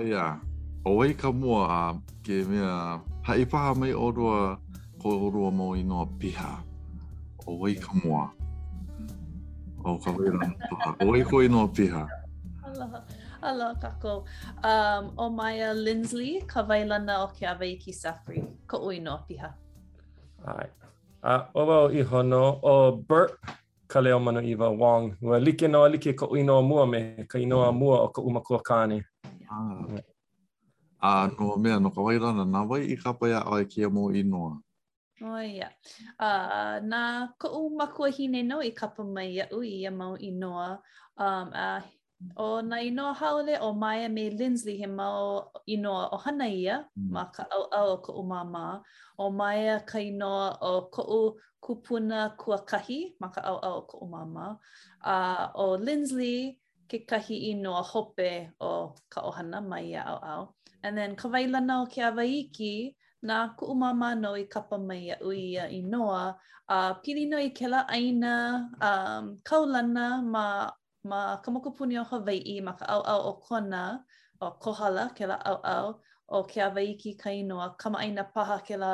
Aia, ʻo wai ka mua a ke mea haʻi paha mai ʻolua ko ʻolua mau inoa piha. ʻO wai ka mua. ʻO Kawailana paha. ʻO wai kou inoa piha. Aloha. Aloha kākou. Um, ʻo Maya Lindsley Kawailanaokeawaiki Saffery koʻu inoa piha. ʻAe. A ʻo wau iho nō ʻo Bert Kaleomanuiwa Wong. Ua like nō like koʻu inoa mua me ka inoa mua o koʻu makua kāne. Ah. A ah, no mea no Kawailana na wai i kapa iā ʻoe kēia mau inoa. Oh ia. Uh, na koʻu makuahine nō i kapa mai iaʻu i ia mau inoa um, a ʻO nā inoa haole ʻo Maya me Linsley he mau inoa ʻohana ia ma ka ʻaoʻao o koʻu māmā. ʻO Maya ka inoa o koʻu kupuna kuakahi ma ka ʻaoʻao o koʻu māmā. A ʻo Linsley kekahi inoa hope o ka ʻohana ma ia ʻaoʻao. And then Kawailanaokeawaiki, na kuʻu māmā nō i kapa mai iaʻu i ia inoa a pili nō i kēlā ʻāina kaulana ma Ma ka mokupuni o Hawaiʻi, ma ka ʻaoʻao o Kona, ʻo Kohala kēlā ʻaoʻao, ʻo Keawaiki ka inoa, kamaʻāina paha kēlā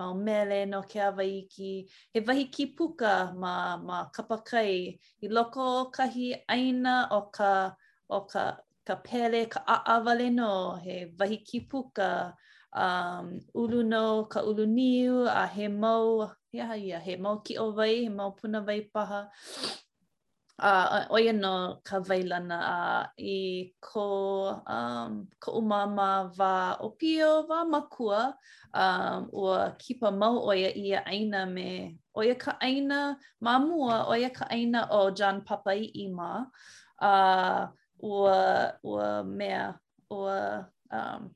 mau mele no Keawaiki, he wahi kīpuka ma ma kapakai i loko o kahi ʻāina ʻo ka ʻo ka ka pele ka ʻaʻā wale nō, he wahi kīpuka um, ulu nō ka ulu niu a he mau, he aha ia, he mau kiʻo wai, he mau pūnāwai paha. a ʻo ia nō ka wailana a i ko um, koʻu māmā wā ʻōpio, wā makua, um, ua kipa mau ʻo ia i ia ʻāina me ʻo ia ka ʻāina ma mua, ʻo ia ka ʻāina o John Papa ʻĪʻī mā, a uh, ua, ua mea, ua um,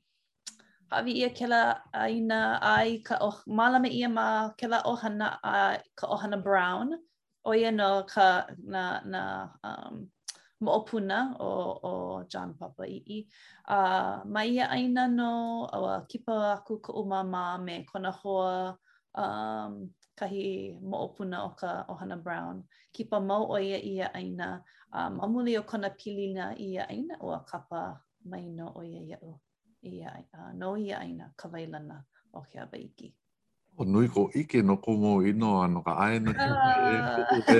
hāʻawi ʻia kēlā ʻāina a i ka oh, mālama ʻia ma kēlā ʻohana a ka ʻohana Brown ʻo ia nō ka nā, nā um, moʻopuna o, o John Papa ʻĪʻī. A uh, ma ia ʻāina nō, ua kipa aku koʻu māmā me kona hoa um, kahi moʻopuna o ka ʻohana Brown. Kipa mau ʻo ia i ia ʻāina, a uh, ma muli o kona pilina i ia ʻāina, ua kapa mai nō ʻo ia iaʻu. ia a no ia ʻāina Kawailanaokeawaiki. Oh nui kou ʻike no kou mau inoa no ka ʻāina ki e kuku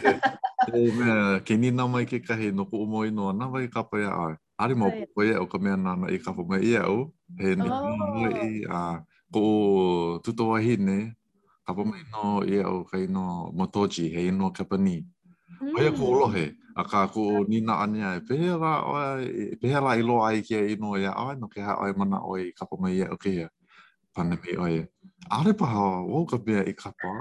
e e mea ke nīnau mai kekahi no koʻu mau inoa na wai kapa iā ʻoe. ʻAʻole maopopo iaʻu ka mea nāna i kapa mai iaʻu he inoa hoʻi a koʻu tūtū wahine kapa mai nō iaʻu ka inoa Motoji, he inoa Kepanī. Mm. ʻO ia koʻu lohe, akā koʻu nīnau ʻana iā ʻoe, pehea lā, pehea lā i loaʻa ai kēia inoa iā ʻoe no ke aha ʻoe manaʻo ai kapa mai iaʻu kēia. Pane mai ʻoe, ʻaʻole paha wau ka mea i kapa.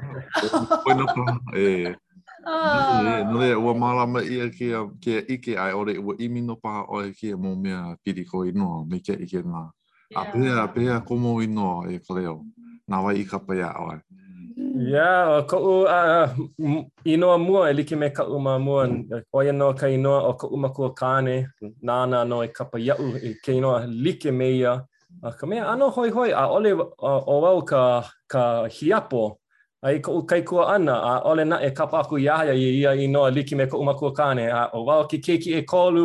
Kou inoa paha, ē. No laila, ua mālama ʻia kēia, kēia ʻike a i ʻole ua ʻimi nō paha ʻoe kēia mau mea pili kou inoa, me kēia ʻikena. A pehea, pehea kou mau inoa e Kaleo, na wai i kapa iā ʻoe. Yeah, koʻu uh, inoa mua, e like me kaʻu ma mua, ʻo ia nō ka inoa o koʻu makua kāne, nāna nō i kapa iaʻu, i ka inoa like me ia, uh, ka mea ʻano hoihoi, ʻaʻole uh, ʻo wau ka, ka hiapo, A i koʻu kaikuaʻana, ʻaʻole naʻe kapa aku iā ia i ia inoa like me koʻu makuakāne, a ʻo wau ke keiki ʻekolu,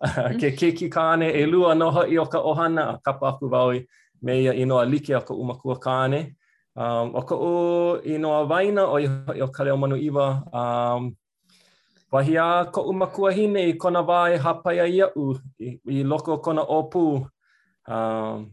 a ke keiki kāne ʻelua nō hoʻi o ka ʻohana, a kapa aku wau me ia inoa like a koʻu makuakāne. Um, ʻO koʻu inoa waena ʻo ia hoʻi ʻo Kaleomanuʻiwa, um, Wahi a koʻu makuahine i kona wā e hāpai ai iaʻu i loko o kona ʻōpū, um,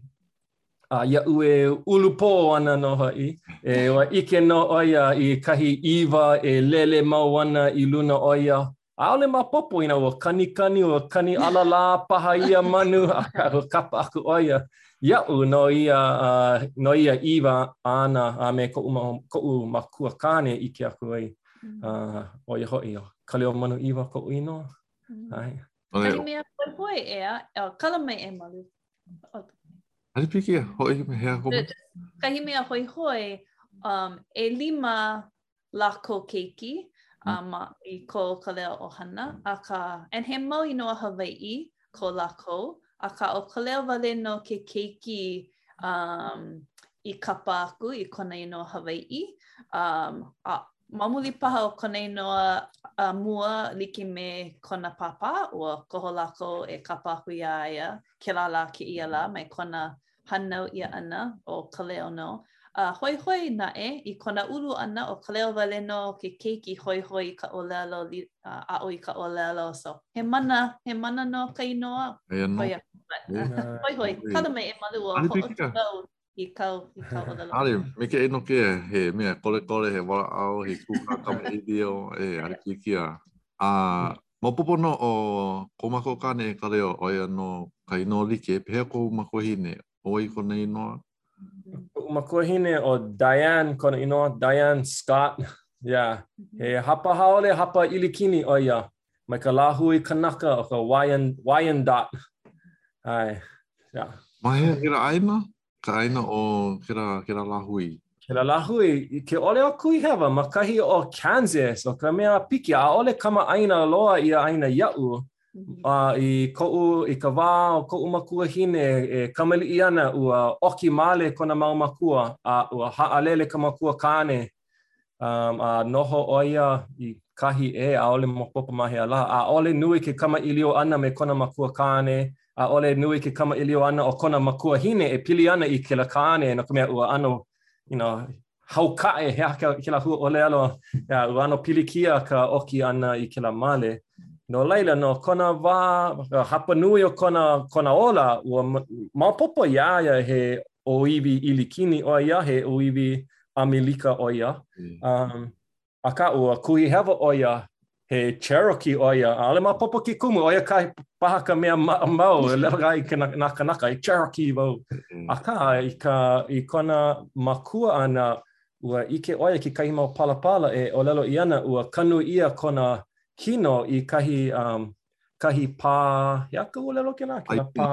a iaʻu e ulupō ana nō hoʻi, ē ua ʻike nō ʻo ia i kahi ʻiwa e lele mau ana i luna o ia, ʻaʻole maopopo inā ua kanikani, ua kani ʻalalā paha ia manu, akā ua kapa aku ʻo ia iaʻu no ia, uh, no ia ʻiwa āna a me koʻu ma, koʻu makua kāne i ʻike aku ai. Uh, ʻo ia hoʻi, ʻo Kaleomanuʻiwa koʻu inoa. Mm. ʻAe. Kahi mea hoihoi ʻeā, ō kala mai e Malu. ʻAʻole pilikia hoʻi me hea komo. Kahi mea hoihoi, um, ʻelima lākou keiki, mm. um, i ko Kaleo ʻohana, akā, and he mau inoa Hawaiʻi, ko lākou, akā ʻo Kaleo wale nō ke keiki um, i kapa aku i kona inoa Hawaiʻi. Um, a ma muli paha o kona inoa a mua like me kona pāpā, ua koho lākou e kapa aku iā ia, kēlā lā, kēia lā, mai kona hānau ʻia ʻana ʻo Kaleo nō, a hoihoi naʻe i kona ulu ʻana ʻo Kaleo wale nō ke keiki hoihoi i ka ʻōlelo aʻo i ka ʻōlelo. So, he mana, he mana nō ka inoa. Eia nō. Hoihoi, kala mai e Malu ua hoʻōki wau i kāu, i kāu ʻōlelo. ʻAʻole, me kēia nō kēia, he mea kolekole, he walaʻau, he kūkā kamaʻilio, ē, ʻaʻole pilikia. A, Maopopo nō ʻo kou makua kāne e Kaleo, ʻo ia nō ka inoa like, pehea kou makuahine, ʻo wai kona inoa? Koʻu makuahine ʻo Diane kona inoa, Diane Scott, yeah, he hapa haole, hapa ʻIlikini ʻo ia, mai ka lāhui kanaka o ka Wyandotte. ʻAe, yeah. Ma hea kēlā ʻāina? Ka ʻāina o kēlā, kēlā lāhui. Kēlā lāhui, ke ʻole au kuhihewa ma kahi o Kansas, ʻo ka mea ʻāpiki, ʻaʻole kamaʻāina loa ia ʻāina iaʻu. A i koʻu, i ka wā o koʻu makuahine, e kamaliʻi ana, ua ʻoki male kona mau mākua, a ua haʻalele ka makua kāne Um, a noho ʻo ia i kahi ʻē, ʻaʻole maopopo ma hea lā. ʻAʻole nui ke kamaʻilio ʻana me kona makua kāne, ʻaʻole nui ke kamaʻilio ʻana o kona makuahine e pili ana i kēlā kāne, no ka mea, ua ʻano, you know, haukaʻe, he aha kēlā hua ʻōlelo, yeah, ua ʻano pilikia ka ʻoki ʻana i kēlā male. No laila, no kona wā, uh, hapa nui o kona, kona ola, ua maopopo iā ia he ʻōiwi ʻIlikini ʻo ia, he ʻōiwi ʻAmelika ʻo ia. Um, akā, ua kuhihewa ʻo ia he Cherokee ʻo ia. ʻAʻole maopopo ke kumu, ʻo ia kā paha ka mea maʻamau e lawe ai ka, nā kānaka, he Cherokee wau. Akā, i, ka, i kona makua ʻana, ua ʻike ʻo ia kekahi mau palapala e ʻōlelo ʻia ana ua kanu ʻia kona kino i kahi um, kahi pā, he aha ka hua ʻōlelo kēlā? Kēlā pā.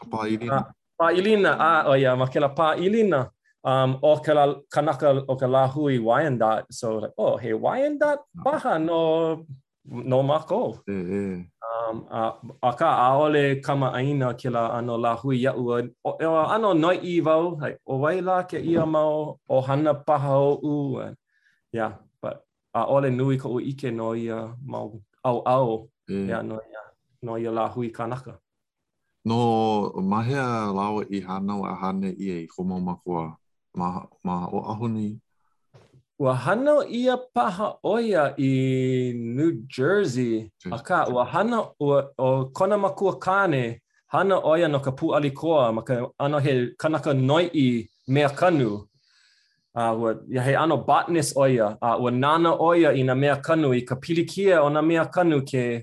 Ka pā ilina. Pā ilina, a, ʻo ia, ma kēlā pā ilina, um, ʻo kēlā kanaka o ka lāhui Wyandotte, so, like, oh, he Wyandotte paha nō, nō mākou. Mm -hmm. um, a, akā, ʻaʻole kamaʻāina kēlā ʻano lāhui iaʻu, ua, ua ʻano noiʻi wau, like, ʻo wai lā kēia mau ʻohana paha oʻu, and, yeah, but ʻaʻole nui koʻu ʻike no ia mau ʻaoʻao, mm. yeah, no ia, no ia lāhui kanaka. No, ma hea lāua i hānau a hānai ʻia ai, kou mau mākua, ma, ma Oʻahu nei? Ua hānau ʻia paha ʻo ia i New Jersey, akā ua hana, ua, ʻo kona makua kāne, hana ʻo ia no ka pūʻali koa ma ka ʻano he kanaka noiʻi mea kanu. A ua, yeah, he ʻano botanist ʻo ia a ua nānā ʻo ia i nā mea kanu i ka pilikia o nā mea kanu ke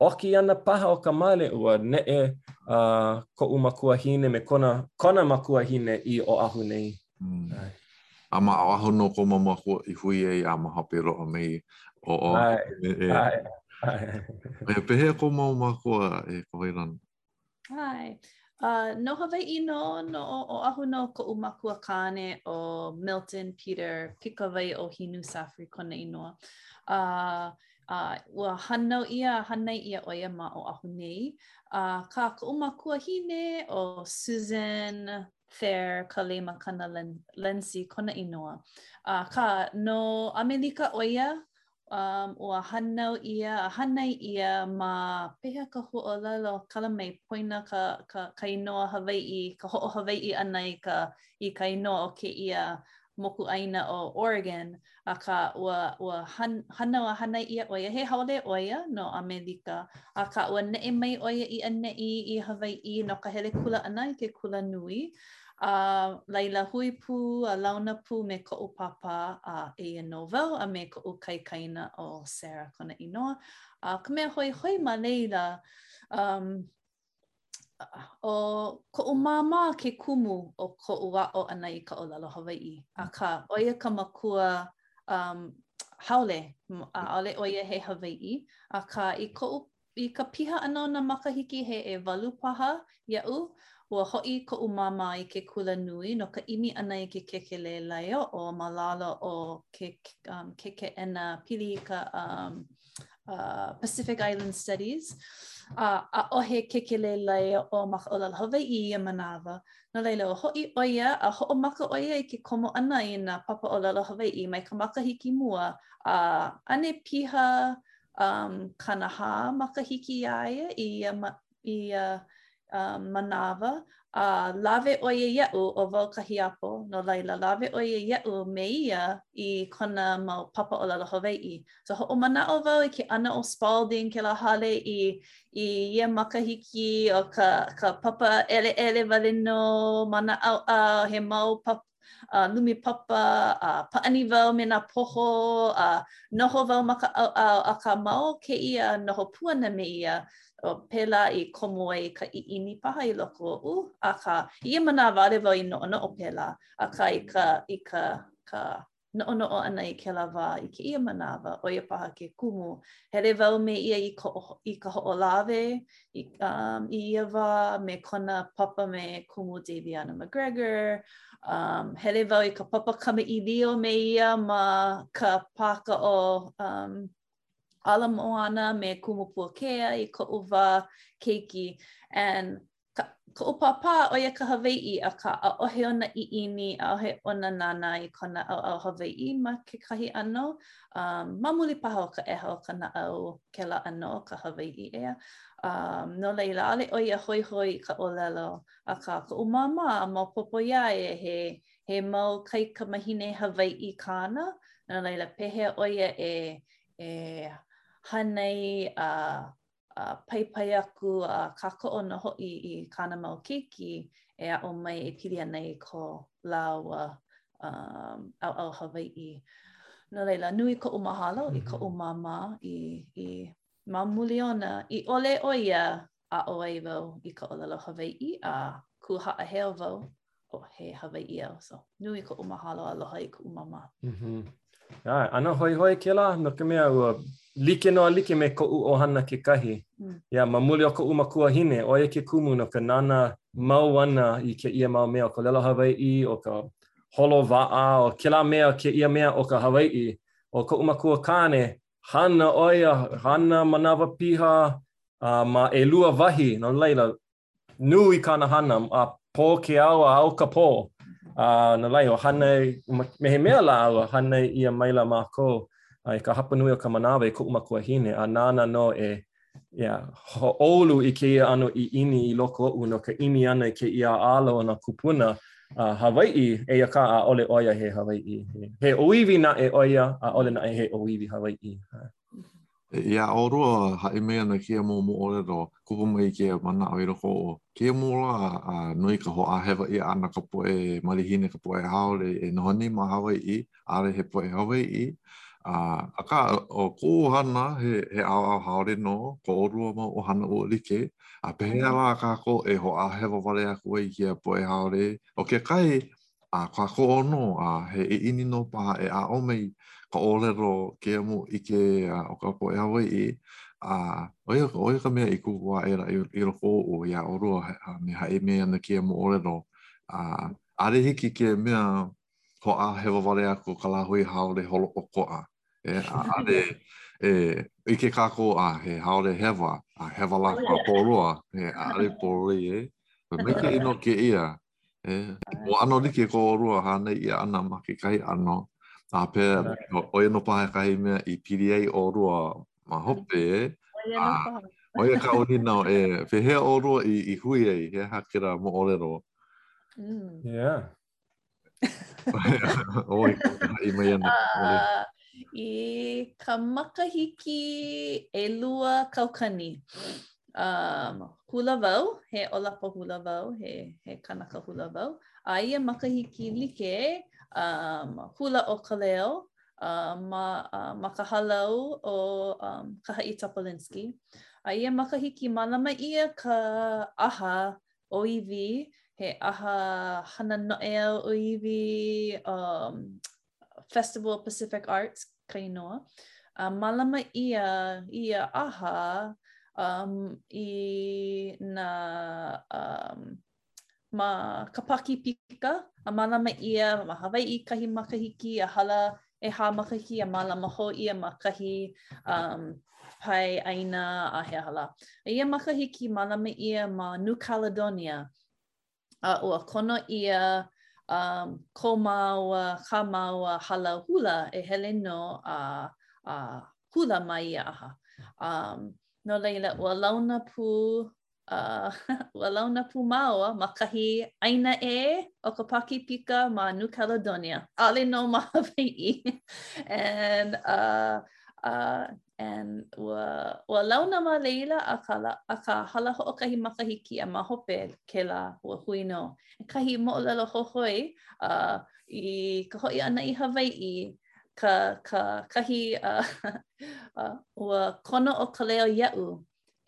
ʻoki ʻana paha o ka male ua neʻe a koʻu makuahine me kona kona makuahine i Oʻahu nei. Hm. A ma Oʻahu nō kou mau mākua i hui ai a ma hope loaʻa mai ʻo ʻoe. ʻAe. ʻAe. ʻAe. ʻAe. Pehea kou mau mākua e Kawailana? ʻAe. Uh, no Hawaiʻi nō, no Oʻahu nō koʻu makua kāne ʻo Milton Peter Pikawaiohinu Saffery kona inoa. Uh, uh, ua hānau ʻia, hānai ʻia ʻo ia ma Oʻahu nei. Akā koʻu makuahine ʻo Susan Fair Kaleimakana Lindsay kona inoa. Akā no ʻAmelika ʻo ia um, ua hānau ʻia a hānai ʻia ma, pehea ka huaʻōlelo, kala mai, poina ka, ka, ka inoa Hawaiʻi, ka hoʻohawaiʻi ʻana i ka, i ka inoa o kēia mokuʻāina ʻo Oregon, akā ua, ua hān, hānau a hānai ʻia ʻo ia, he haole ʻo ia no ʻAmelika, akā ua neʻe mai ʻo ia i ʻaneʻi i Hawaiʻi no ka hele kula ʻana i ke kulanui, A laila hui pū a launa pū me koʻu pāpā a eia nō wau a me koʻu kaikaina ʻo Sarah kona inoa. A ka mea hoihoi ma laila, um, ʻo koʻu māmā ke kumu o koʻu aʻo ʻana i ka ʻōlelo Hawaiʻi. Akā, ʻo ia ka makua um, haole, ʻaʻole ʻo ia he Hawaiʻi, akā i koʻu I ka piha ʻana o nā makahiki he ʻewalu paha iaʻu, ua hoʻi koʻu māmā i ke kulanui no ka ʻimi ʻana i ke kēkelē laeoʻo ma lalo o ke ke keʻena pili i ka Pacific Island Studies, a ʻaʻohe kēkelē laeoʻo ma ka ʻōlelo Hawaiʻi i ia manawa. No laila, ua hoʻi ʻo ia a hoʻomaka ʻo ia i ke komo ʻana i nā papa ʻōlelo Hawaiʻi mai ka makahiki mua a ʻane piha um, kanahā makahiki iā ia i ia, i ia um, manawa, a lawe ʻo ia iaʻu ʻo wau ka hiapo, no laila, lawe ʻo ia iaʻu me ia i kona mau papa ʻōlelo Hawaiʻi. So hoʻomanaʻo wau i ke ʻano o Spalding, kēlā hale i, i ia makahiki ʻo ka, ka papa ʻeleʻele wale nō ma nā ʻaoʻao, he mau papa, uh, lumi papa, uh, paʻani wau me nā poho, uh, noho wau ma ka ʻaoʻao, akā ma o kēia noho pū ʻana me ia, o pēlā i komo ai ka ʻiʻini paha i loko oʻu, akā i ia manawa ʻaʻole wau i noʻonoʻo pēlā, akā i ka, i ka, ka noʻonoʻo ʻana i kēlā wā i kēia manawa, ʻo ia paha ke kumu. Hele wau me ia i ka, i Kahoʻolawe i, um, i ia wā me kona papa me Kumu Davianna McGregor. Um, hele wau i ka papa kamaʻilio me ia ma ka pāka ʻo um, Ala Moana me Kumu Puakea i koʻu wā keiki. And koʻu pāpā, ʻo ia ka Hawaiʻi, akā, ʻaʻohe ona ʻiʻini, ʻaʻohe ona nānā i kona ʻaoʻao Hawaiʻi ma kekahi ʻano, um ma muli paha o ka ʻeha o ka naʻau kēlā ʻano o ka Hawaiʻi, ʻeā. Um no laila, ʻaʻole ʻo ia hoihoi i ka ʻōlelo, akā, koʻu māmā, maopopo iā ia he he mau kaikamahine Hawaiʻi kāna, no laila, pehea ʻo ia e e hānai a a paipai aku a kākoʻo nō hoʻi i kāna mau keiki e aʻo mai e pili ana i ko lāua um, ʻaoʻao Hawaiʻi. No laila, nui koʻu mahalo mm -hmm. i koʻu mm-hmm. māmā i, i ma muli ona i ʻole ʻo ia aʻo ai wau i ka ʻōlelo Hawaiʻi a kū haʻaheo wau oh, he Hawaiʻi au. So, nui koʻu mahalo aloha i kuʻu māmā. Mm -hmm. ʻAe, ʻano hoihoi kēlā, no ka mea ua like nō a like me koʻu ʻohana kekahi. Mm. Yeah, ma muli o koʻu makuahine, ʻo ia ke kumu no ka nānā mau ʻana i kēia mau mea ʻo ka ʻōlelo Hawaiʻi, ʻo ka holo waʻa, ʻo kēlā mea kēia mea o ka Hawaiʻi, ʻo koʻu makua kāne, hana ʻo ia, hana manawa piha uh, ma ʻelua wahi, no laila, nui kāna hana a pō ke ao a ao ka pō. A no laila, ua hānai, me he mea lā ua hānai ʻia maila mākou i ka hapanui o ka manawa e koʻu makuahine, a nāna nō e yeah, hoʻoulu i kēia ʻano ʻiʻini i loko oʻu no ka ʻimi ʻana i kēia ala o nā kūpuna a Hawaiʻi, eia kā, ʻaʻole ʻo ia he Hawaiʻi. He ʻōiwi naʻe ʻo ia, ʻaʻole naʻe he ʻōiwi Hawaiʻi. Iā ʻolua, haʻi mai ana kēia mau moʻolelo kupu mai kēia manaʻo i loko o kēia mau lā a nui ka hoʻāhewa ʻia ʻana ka poʻe malihini ka poʻe haole e noho nei ma Hawaiʻi, ʻaʻole he poʻe Hawaiʻi. Akā, ʻo koʻu ʻohana, he, he ʻaoʻao haole nō ko ʻolua mau ʻohana ua like, a pehea lā kākou e hoʻāhewa wale aku ai i kēia poʻe haole? ʻO kekahi, a kākoʻo nō a he ʻiʻini nō paha e aʻo mai ka ʻōlelo kēia mau ʻike o ka poʻe Hawaiʻi, a ʻo ia ʻo ia ka mea i kupu aʻela i loko oʻu iā ʻolua mea haʻi mai ana kēia moʻolelo, a ʻaʻole hiki ke mea hoʻāhewa wale aku ka lāhui haole holoʻokoʻa, e ʻaʻole e ʻike kākou a he haole hewa a hewa lākou a pau loa, e ʻaʻole pololei e. Maikaʻi nō kēia E, ua ʻano like ko ʻolua hānai ʻia ʻana ma kekahi ʻano, a pe ʻo ia nō paha kahi mea i pili ai ʻolua ma hope ē, a ʻo ia kaʻu nīnau ē, pehea ʻolua i, i hui ai, he aha kēlā moʻolelo. Mm. Yeah. ʻO wai ke haʻi mai ana. Uh, I ka makahiki ʻelua kaukani. um, hula wau, he ʻōlapa hula wau, he, he kanaka hula wau. A ia makahiki like, um, hula ʻo Kaleo, uh, ma, uh, ma ka hālau o um, Kahaʻi Topolinski. A ia makahiki mālama ʻia ka ʻAha ʻŌiwi, he ʻaha hana noʻeau ʻōiwi, um, Festival of Pacific Arts ka inoa. A mālama ʻia ia ʻaha um, i nā um, ma ka Pākīpika a mālama ʻia ma Hawaiʻi kahi makahiki a hala ʻehā makahiki a mālama hou ʻia ma kahi um, pae ʻāina a he hala. A ia makahiki mālama ʻia ma New Caledonia. a ua kono ʻia um, ko māua, kā māua hālau hula e hele nō a, a hula ma ia ʻaha. Um, no laila, ua launa pū uh, ua launa pū māua ma kahi ʻāina ʻē o ka Pākīpika ma New Caledonia. ʻAʻole nō ma Hawaiʻi. And uh, uh, and ua, ua launa ma laila akā, akā hala hoʻokahi makahiki a ma hope kēlā ua hui nō e kahi moʻolelo hoihoi a uh, i ka hoʻi ʻana i Hawaiʻi ka, ka kahi uh, uh, ua kono ʻo Kaleo iaʻu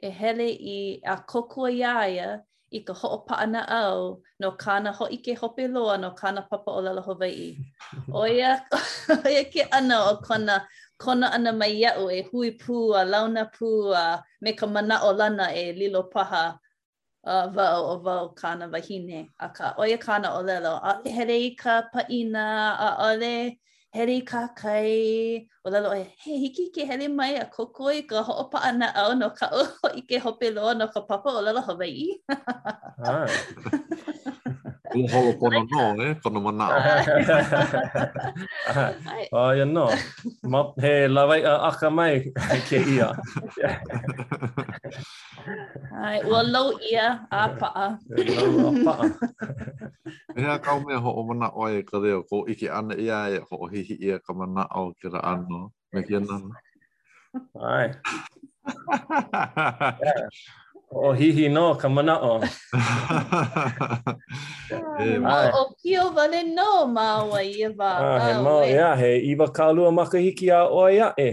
e hele i a kōkua iā ia i ka hoʻopaʻanaʻau no kāna hōʻike hope loa no kāna papa ʻōlelo Hawaiʻi. ʻO ia, ʻo ia ke ʻano o kona kono ʻana mai iaʻu e hui pū a launa pū a me ka manaʻolana e lilo paha a wau ʻo wau kāna wahine. Akā, ʻo ia kāna ʻōlelo, ʻaʻole hele i ka pāʻina, ʻaʻole hele i kahakai, ʻōlelo ʻo ia, he hiki ke hele mai a kōkua i ka hoʻopaʻanaʻau no kaʻu hōʻike hope loa no ka papa ʻōlelo Hawaiʻi. Ua holo pono nō, e, eh, kona manaʻo. ʻO ia nō, he lawaiʻa akamai kēia. ʻAe, ua lou ʻia a paʻa. He aha kāu mea hoʻomanaʻo ai e Kaleo, kou ʻike ʻana iā ia hoʻohihi ʻia ka manaʻo kēlā ʻano, me kia nana. ʻAe. Hoʻohihi nō ka manaʻo. ʻŌpio wale nō māua ia wā. Ah, he mau, yeah, he iwakālua makahiki a ʻoi aʻe.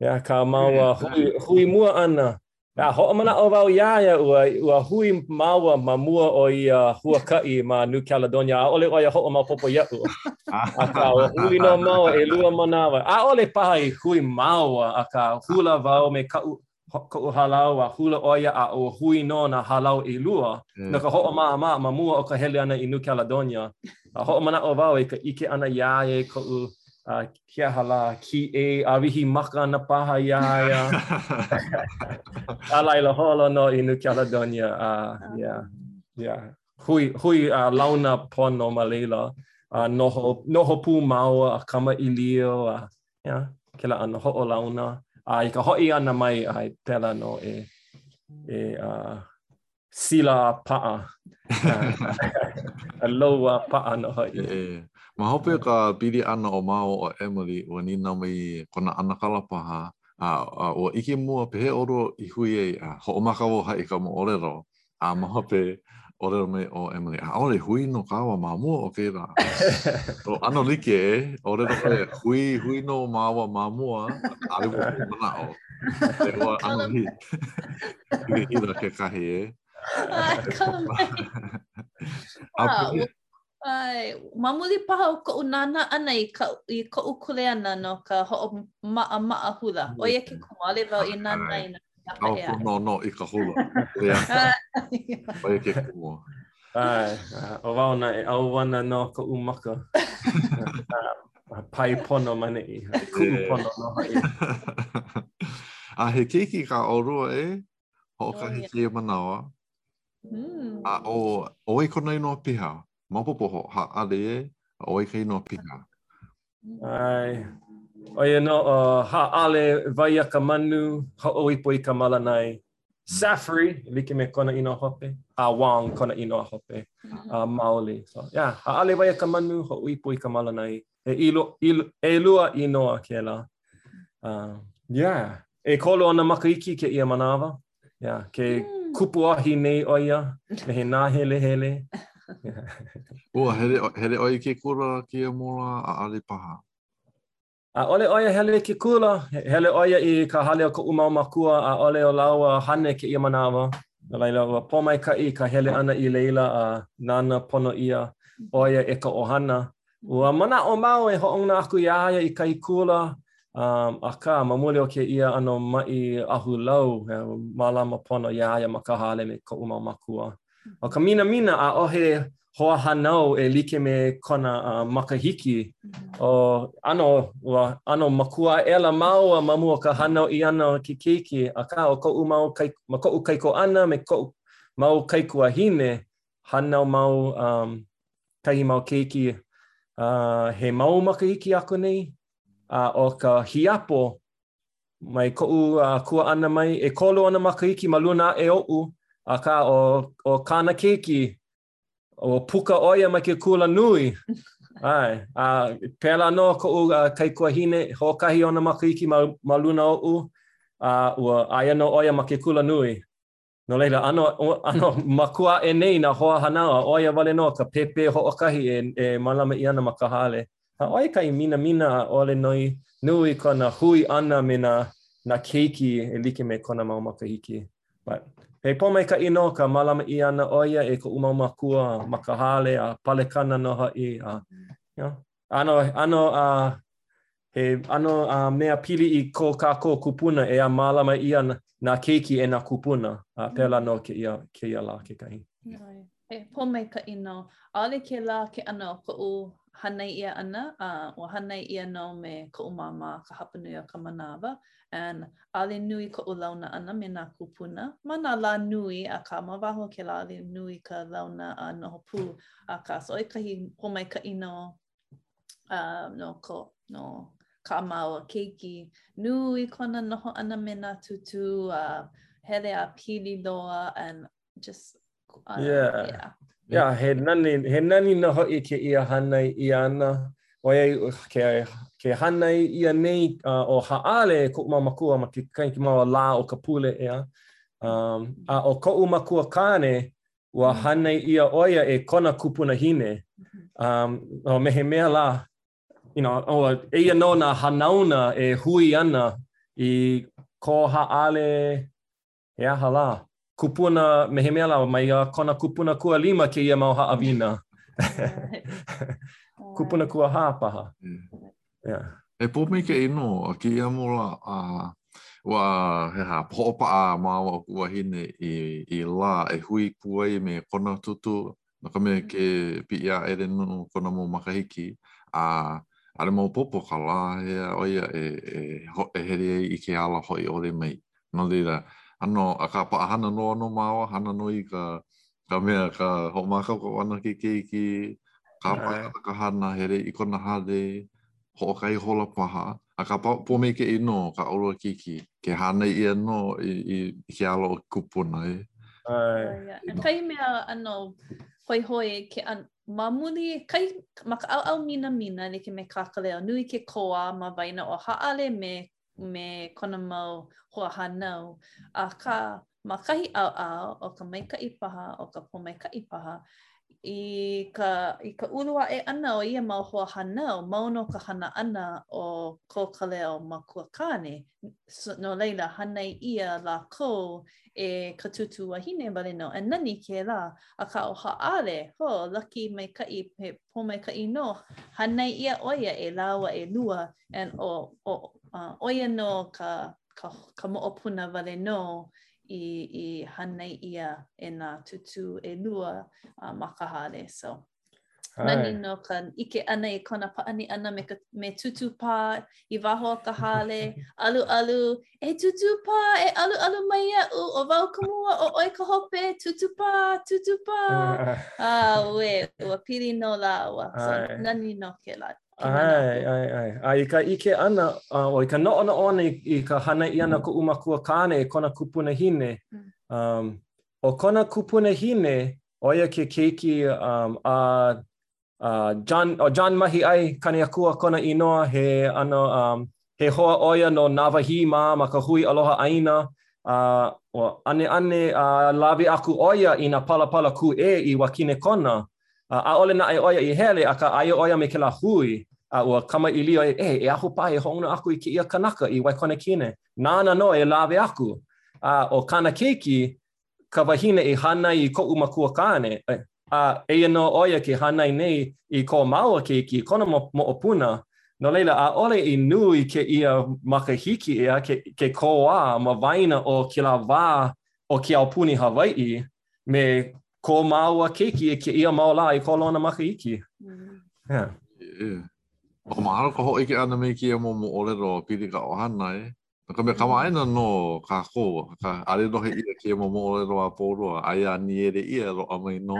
Yeah, kā māua hui, hui mua ʻana. Yeah, hoʻomanaʻo wau iā ia ua, ua hui māua ma mua o ia huakaʻi ma New Caledonia, ʻaʻole ʻo ia hoʻomaopopo iaʻu. Akā, ua hui nō māua ʻelua manawa. ʻAʻole paha i hui māua, akā, hula wau me kaʻu koʻu hālau a hula ʻo ia a ua hui nō nā hālau ʻelua no ka hoʻomaʻamaʻa ma mua o ka hele ʻana i New Caledonia. A hoʻomanaʻo wau i ka ʻike ʻana iā ia i koʻu Ke aha lā, kiʻi, ʻāwihi maka ana paha iā ia. A laila, holo nō i New Caledonia. Uh, yeah, yeah. Hui, hui uh, launa pono ma laila. Uh, noho, noho pū māua a kamaʻilio. Uh, yeah, kēlā ʻano hoʻolauna. Uh, I ka hoʻi ʻana mai, uh, pēlā nō e, e uh, sila a paʻa. a lou a paʻa nō hoʻi. E, e. Ma hope ka pili ʻana o māua ʻo Emily, ua nīnau mai kona ʻanakala paha, a, a ua ʻike mua pehea ʻolua i hui ai, a hoʻomaka wau haʻi ka moʻolelo, a ma hope ʻōlelo mai ʻo Emily, ʻaʻole hui nō kāua ma mua o kēlā. ʻO ʻano like, ʻōlelo ʻoe, hui, hui nō māua ma mua, ʻaʻole hoʻomanaʻo. E ua ʻano hi. Hilahila kekahi, e. ʻAe, ka mai. ʻAe, ma muli paha o koʻu nānā ʻana i, ka, i koʻu kuleana no ka hoʻomaʻamaʻa hula. ʻO ia ke kumu ʻaʻole wau i nānā i nā kapa ea. Au no no i ka hula. ʻO ia ke kumu. ʻAe, ʻo wau naʻe ʻauana nō koʻu maka. Pai pono ma neʻi. Kumu pono nō hoʻi. A he keiki kā ʻolua ē, hoʻokahi kēia manawa. Hmm. A ʻo, ʻo wai kona inoa piha, maopopo ʻo, Hāʻale ē, ʻo wai ka inoa piha. ʻAe. ʻO ia nō, uh, Hāʻalewaiakamanu, Hoʻoipoikamalanai. Zafri, e like me kona inoa hope, a Wong, kona inoa hope, a maoli. So, yeah, Hāʻalewaiakamanu, Hoʻoipoikamalanai. E ilo, ilo, ʻelua inoa kēlā. Uh, yeah, ʻekolu ona makahiki kēia manawa. Yeah, ke mm. kupuohi nei ʻo ia, me he nāhelehele. Ua, hele, hele ʻo ia i ke kula kēia mau lā ʻaʻole paha. ʻAʻole ʻo ia hele i ke kula, hele ʻo ia i ka hale o koʻu mau mākua, ʻaʻole o lāua hana i kēia manawa. No laila, ua pōmaikaʻi ka hele ʻana i laila a nānā pono ʻia ʻo ia e ka ʻohana. Ua manaʻo māua e hoʻouna aku iā ia i kahi kula, um, akā, ma muli o kēia ʻano maʻi ahulau, he mālama pono iā ia ma ka hale me koʻu mau mākua. ʻO ka minamina, ʻaʻohe hoahānau e like me kona uh, makahiki. Mm-hmm. ʻO ʻano, ua ʻano makua aʻela māua ma mua ka hānau ʻia ʻana o ke keiki, akā ʻo koʻu mau kai, ma koʻu kaikuaʻana me koʻu mau kaikuahine, hānau mau um, kahi mau keiki uh, he mau makahiki aku nei, a uh, ʻo ka hiapo, mai koʻu uh, kuaʻana mai, ʻekolu ona makahiki ma luna aʻe oʻu, akā ʻo, ʻo kāna keiki, ua puka ʻo ia mai ke kula nui. ʻAe, a pēlā nō koʻu uh, kaikuahine, hoʻokahi ona makahiki ma, ma luna oʻu, a ua aia nō ʻo ia ma ke kula nui. No laila, ʻano, ʻano makua aʻe nei nā hoahānau, a ʻo ia wale nō ka pēpē hoʻokahi e, e mālama ʻia ana ma ka hale. A ʻo ia kahi minamina, ʻaʻole noi, nui kona hui ʻana me nā, nā keiki e like me kona mau makahiki. But, he pōmaikaʻi nō ka mālama ʻia ʻana ʻo ia e koʻu mau mākua ma ka hale a palekana nō hoʻi, a, you know, ʻano, ʻano a he ʻano a mea pili i ko kākou kūpuna ʻeā, mālama ʻia nā keiki e nā kūpuna, a pēlā nō kēia, kēia lā kekahi. Noi, he pōmaikaʻi nō. ʻAʻole kēlā ke ʻano o koʻu hānai ʻia ʻana, a ua hānai ʻia nō me koʻu māmā ka hapanui o ka manawa, and ʻaʻole nui koʻu launa ʻana me nā kūpuna ma nā lā nui, akā ma waho o kēlā ʻaʻole nui ka launa a noho pū, akā so ʻo ia kahi pōmaikaʻi nō uh, no ko no kā māua keiki, nui kona noho ʻana me nā tūtū a uh, hele a pili loa and just uh, yeah. yeah. Yeah, he nani, he nani nō hoʻi kēia hānai ʻia ʻana. ʻOiai ke, ke hānai ʻia nei uh, ʻo Hāʻale e koʻu mau mākua ma kekahi mau lā o ka pule ʻeā. Um, a ʻo koʻu makua kāne, ua mm. hānai ʻia ʻo ia e kona kupunahine. Mm-hmm. Um, o me he mea lā, you know, o eia nō nā hanauna e hui ana i ko Hāʻale He aha lā? Kupuna, me he mea lā, mai a kona kupuna kua lima kēia mau haʻawina. kupuna kua hā paha. Yeah. He pōmaikaʻi nō a kēia mau lā, a ua he ha, hoʻopaʻa māua ʻo kuʻu wahine i, i lā e hui pū ai me kona tūtū no ka mea ke piʻi aʻela nō kona mau makahiki, a ʻaʻole maopopo ka lā hea ʻo ia e e hele ai i ke ala hoʻi ʻole mai. No laila, ʻano akā paʻahana nō nō māua, hana nō i ka ka mea ka hoʻomākaukau ʻana o ke keiki, kāpae ʻana ka hana, hele i kona hale, hoʻokahi hola paha, akā pōmaikaʻi nō kā ʻolua keiki, ke hānai ʻia nō i ke alo o ke kupuna. ʻO kahi mea ʻano hoihoi, ma muli, ma ka ʻaoʻao minamina, like me kā Kaleo, nui ke kōā ma waena o Hāʻale me me kona mau hoahānau. Akā, ma kahi ʻaoʻao o ka maikaʻi paha, o ka pōmaikaʻi paha, i ka, i ka ulu aʻe ʻana o ia mau hoahānau, mau nō ka hana ʻana o ko Kaleo makuakāne. No laila, hānai ʻia lākou e ka tūtū wahine wale nō a nani kēlā, akā ʻo Hāʻale, hō, laki maikaʻi, he pōmaikaʻi nō, hānai ʻia ʻo ia e lāua ʻelua, and ʻo, ʻo, uh, ʻo ia nō ka, ka, ka moʻopuna wale nō i, i hānai ʻia e nā tūtū ʻelua uh, ma ka hale. So, Nani nō ka ʻike ʻana i kona pāʻani ʻana me, ka, me Tūtū Pā i waho o ka hale, alualu, e Tūtū Pā, e alualu mai iaʻu, ʻo wau ka mua, ʻo ʻoe ka hope, Tūtū Pā, Tūtū Pā. Auē, ua pili nō lāua, so nani nō kēlā. ʻAe, ʻae, ʻae. A i ka ʻike ʻana, uh, o i ka noʻonoʻo ʻana i, i ka hānai ʻana koʻu makuakāne e kona kupunahine, mm. um, ʻo kona kupunahine, ʻo ia ke keiki um, a uh, John, ʻo John Mahiʻai Kāneakua kona inoa, he ʻano um, he hoa ʻo ia no Nāwahī mā ma ka Hui Aloha ʻĀina, a uh, ua ʻaneʻane a uh, lawe aku ʻo ia i nā palapala kūʻē i Wakinekona, a uh, ʻaʻole naʻe ʻo ia i hele, akā aia ʻo ia me kēlā hui, a uh, ua kamaʻilio e, e, e aho paha e hoʻouna aku i kēia kanaka i Waikonakine, nāna nō e lawe aku. A uh, ʻo kāna keiki, ka wahine i hānai i koʻu makuakāne, a eia nō ʻo ia ke hānai nei i ko māua keiki, kona moʻopuna, no laila, ʻaʻole i nui kēia makahiki, ʻeā, ke kōā ma waena o kēlā wā o ke aupuni Hawaiʻi me ko māua keiki i kēia mau lā, ʻekolu ona makahiki. Yeah. Yeah. Hō, mahalo ka hōʻike ʻana mai i kēia mau moʻolelo pili i ka ʻohana, e. No ka mea, kamaʻāina nō kākou, akā, ʻaʻole lohe ʻia kēia mau moʻolelo a pau loa, aia a nīele ʻia e loaʻa mai nō.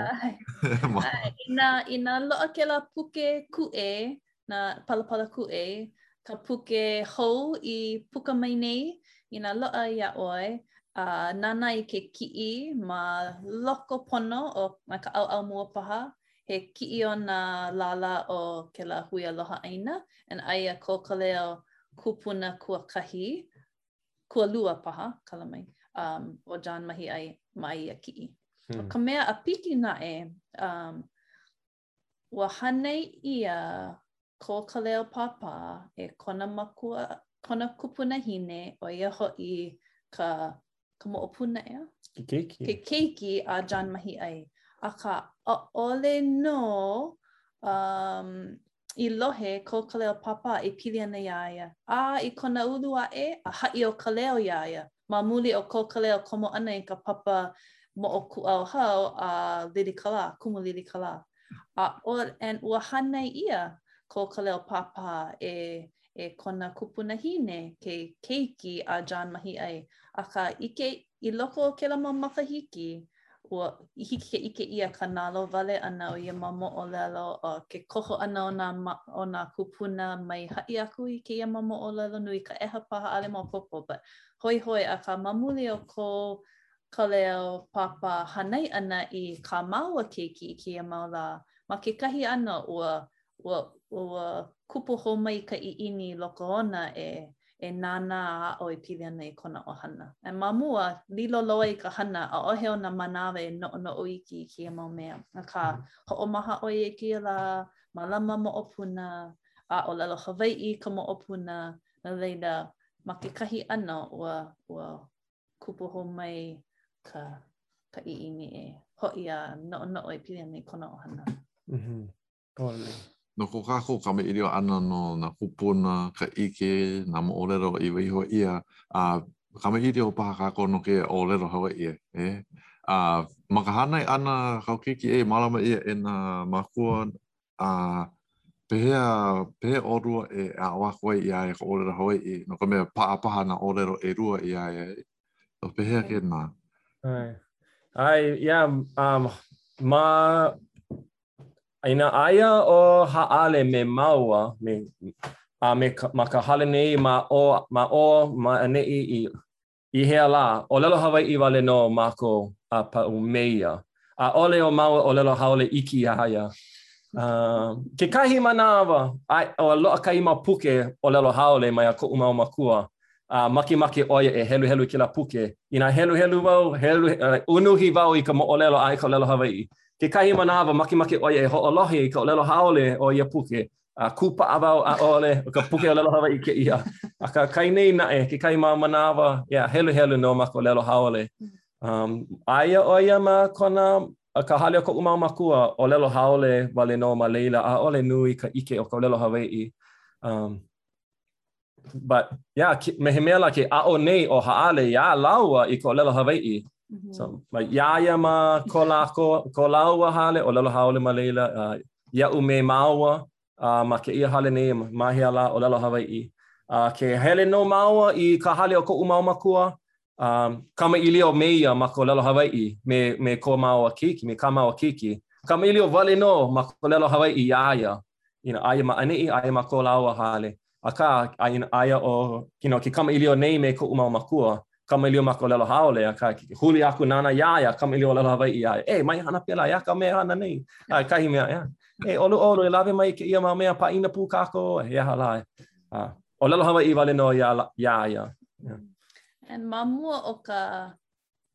Inā, inā loaʻa kēlā puke kūʻē, nā palapala kūʻē, ka puke hou i puka mai nei, inā loaʻa iā ʻoe, a nānā i ke kiʻi ma loko pono o, ma ka ʻaoʻao mua paha, he kiʻi o nā lālā o kēlā Hui Aloha ʻĀina, and aia ko Kaleo kupuna kuakahi, kualua paha, kala mai, um, ʻo John Mahiʻai ma ia kiʻi. Hmm. ʻO ka mea ʻāpiki naʻe, um, ua hānai ʻia ko Kaleo pāpā e kona makua, kona kupunahine, ʻo ia hoʻi ka ka moʻopuna ʻeā? Ke keiki. Ke keiki a John Mahiʻai. Akā, ʻaʻole nō um, i lohe ko Kaleo pāpā e pili ana iā ia. A i kona ulu aʻe, a haʻi ʻo Kaleo iā ia. Ma muli o ko Kaleo komo ʻana i ka papa moʻokūʻauhau a Lilikalā, Kumu Lilikalā. A ʻaʻole, and ua hānai ʻia ko Kaleo pāpā e, e kona kupunahine ke keiki a John Mahiʻai, akā ʻike i loko o kēlā mau makahiki, ua hiki ke ʻike ʻia ka nalowale ʻana o ia mau moʻolelo, ʻo ke koho ʻana o nā o nā kūpuna mai haʻi aku i kēia mau moʻolelo nui, ka ʻeha paha ʻaʻole maopopo, but hoihoi, akā ma muli o ko Kaleo pāpā hānai ʻana i kā māua keiki i kēia mau lā, ma kekahi ʻano ua ua ua kupu hou mai ka ʻiʻini i loko ona e e nānā a aʻo e pili ana i kona ʻohana. A ma mua, lilo loa i ka hana, ʻaʻohe ona manawa e noʻonoʻo iki i kēia mau mea. Akā, hoʻomaha ʻo ia i kēia lā, mālama moʻopuna, a ʻōlelo Hawaiʻi ka moʻopuna, no laila, ma kekahi ʻano, ua ua kupu hou mai ka ka ʻiʻini e hoʻi a noʻonoʻo e pili ana i kona ʻohana. Totally. No ko kākou kamaʻilio ʻana no nā kūpuna, ka ʻike, nā moʻolelo i waiho ʻia, a kamaʻilio paha kākou no kēia ʻōlelo Hawaiʻi ē. A ma ka hānai ʻana kāu keiki e mālama ʻia e nā mākua, a pehea, pehea ʻolua e aʻo aku ai iā ia ka ʻōlelo Hawaiʻi, no ka mea, paʻa paha nā ʻōlelo ʻelua iā ia. ʻO pehea kēnā? ʻAe. ʻAe, yeah, um, ma, A inā aia ʻo Haʻale me māua me a me ka, ma ka hale nei ma ʻō ma ʻō ma ʻaneʻi i i hea lā ʻōlelo Hawaiʻi wale nō mākou a pau me ia. ʻAʻole o māua ʻōlelo haole iki iā ia. Uh, kekahi manawa a ua loaʻa kahi mau puke ʻōlelo haole mai a koʻu mau mākua a uh, makemake ʻo ia e heluhelu i kēlā puke. Inā heluhelu wau, helu, uh, unuhi wau i ka moʻolelo a i ka ʻōlelo Hawaiʻi. Kekahi manawa, makemake ʻo ia e hoʻolohe i ka ʻōlelo haole o ia puke, a kūpaʻa wau ʻaʻole, ʻo ka puke ʻōlelo Hawaiʻi kēia. Akā, kai nei naʻe kekahi mau manawa, yeah, heluhelu nō ma ka ʻōlelo haole. Aia ʻo ia ma kona, ka hale o koʻu mau mākua, ʻōlelo haole wale nō ma laila, ʻaʻole nui ka ʻike o ka ʻōlelo Hawaiʻi. but yeah, me he mea lā ke aʻo nei ʻo Haʻale iā lāua i ka ʻōlelo Hawaiʻi. Mm -hmm. So, ma iā ia ma ko lākou, ko lāua hale ʻōlelo haole ma laila, uh, iaʻu me māua uh, ma kēia hale nei ma hea lā ʻōlelo Hawaiʻi. Uh, ke hele nō māua i ka hale o koʻu mau mākua, Um, kamaʻilio me ia ma ka ʻōlelo Hawaiʻi me, me ko māua keiki, me kā māua keiki. Kamaʻilio wale nō ma ka ʻōlelo Hawaiʻi iā ia. You know, aia ma ʻaneʻi, aia ma ko lāua hale. Akā, aia, aia au, you know, ke kamaʻilio nei me koʻu mau mākua, kamaʻilio ma ka ʻōlelo haole, akā, huli aku nānā iā ia, kamaʻilio ʻōlelo Hawaiʻi iā ia. E, mai hana pēlā, he aha kāu mea e hana nei. A, kahi mea, ea. E ʻoluʻolu, e lawe mai kēia mau mea, pāʻina pū kākou, he aha lā. Uh, ʻōlelo Hawaiʻi wale nō iā, iā ia. Yeah. And ma mua o ka,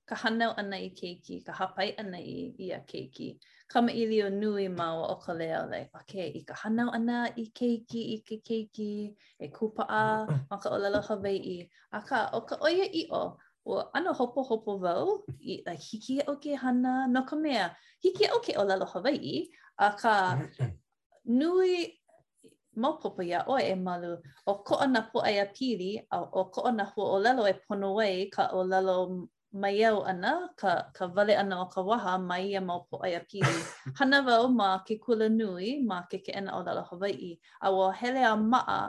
ka hānau ʻana i keiki, ka hāpai ʻana i ia keiki, kamaʻilio nui māua ʻo Kaleo, like, okay, i ka hānau ʻana i keiki, i ke keiki, e kūpaʻa ma ka ʻōlelo Hawaiʻi. Akā, ʻo ka ʻoiaʻiʻo, ua ʻano hopohopo wau, i, like, hiki iaʻu ke hana, no ka mea, hiki iaʻu ke ʻōlelo Hawaiʻi, akā, nui, maopopo iā ʻoe e Malu, ʻokoʻa nā pōʻaiapili, a ʻokoʻa nā huaʻōlelo e pono ai ka ʻōlelo maiau ʻana, ka ka wale ʻana o ka waha ma ia mau pōʻaiapili. Hana wau ma ke kulanui ma ke Keʻena ʻŌlelo Hawaiʻi, a ua hele a maʻa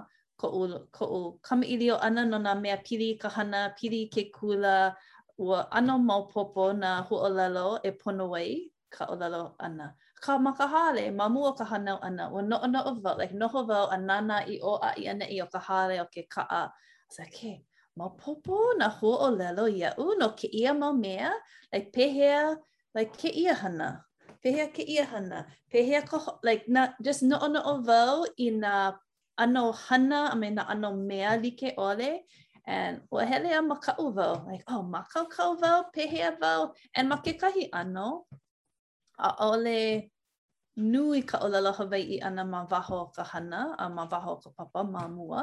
koʻu koʻu kamaʻilio ʻana no nā mea pili i ka hana, pili i ke kula, ua ʻano maopopo nā huaʻōlelo e pono ai ka ʻōlelo ʻana. Akā, ma ka hale, ma mua o ka hānau ʻana, ua noʻonoʻo wau, like, noho wau a nānā i ʻō a i ʻaneʻi o ka hale o ke kaʻa. I was like, Hey, maopopo nā huaʻōlelo iaʻu no kēia mau mea? Like, pehea, like, kēia hana? Pehea kēia hana? Pehea ka, like, nā, just noʻonoʻo wau i nā ʻano hana a me nā ʻano mea like ʻole, and ua hele a makaʻu wau, like, oh, mākaukau wau, pehea wau, and ma kekahi ʻano, ʻaʻole nui ka ʻōlelo Hawaiʻi ʻana ma waho o ka hana a ma waho o ka papa ma mua,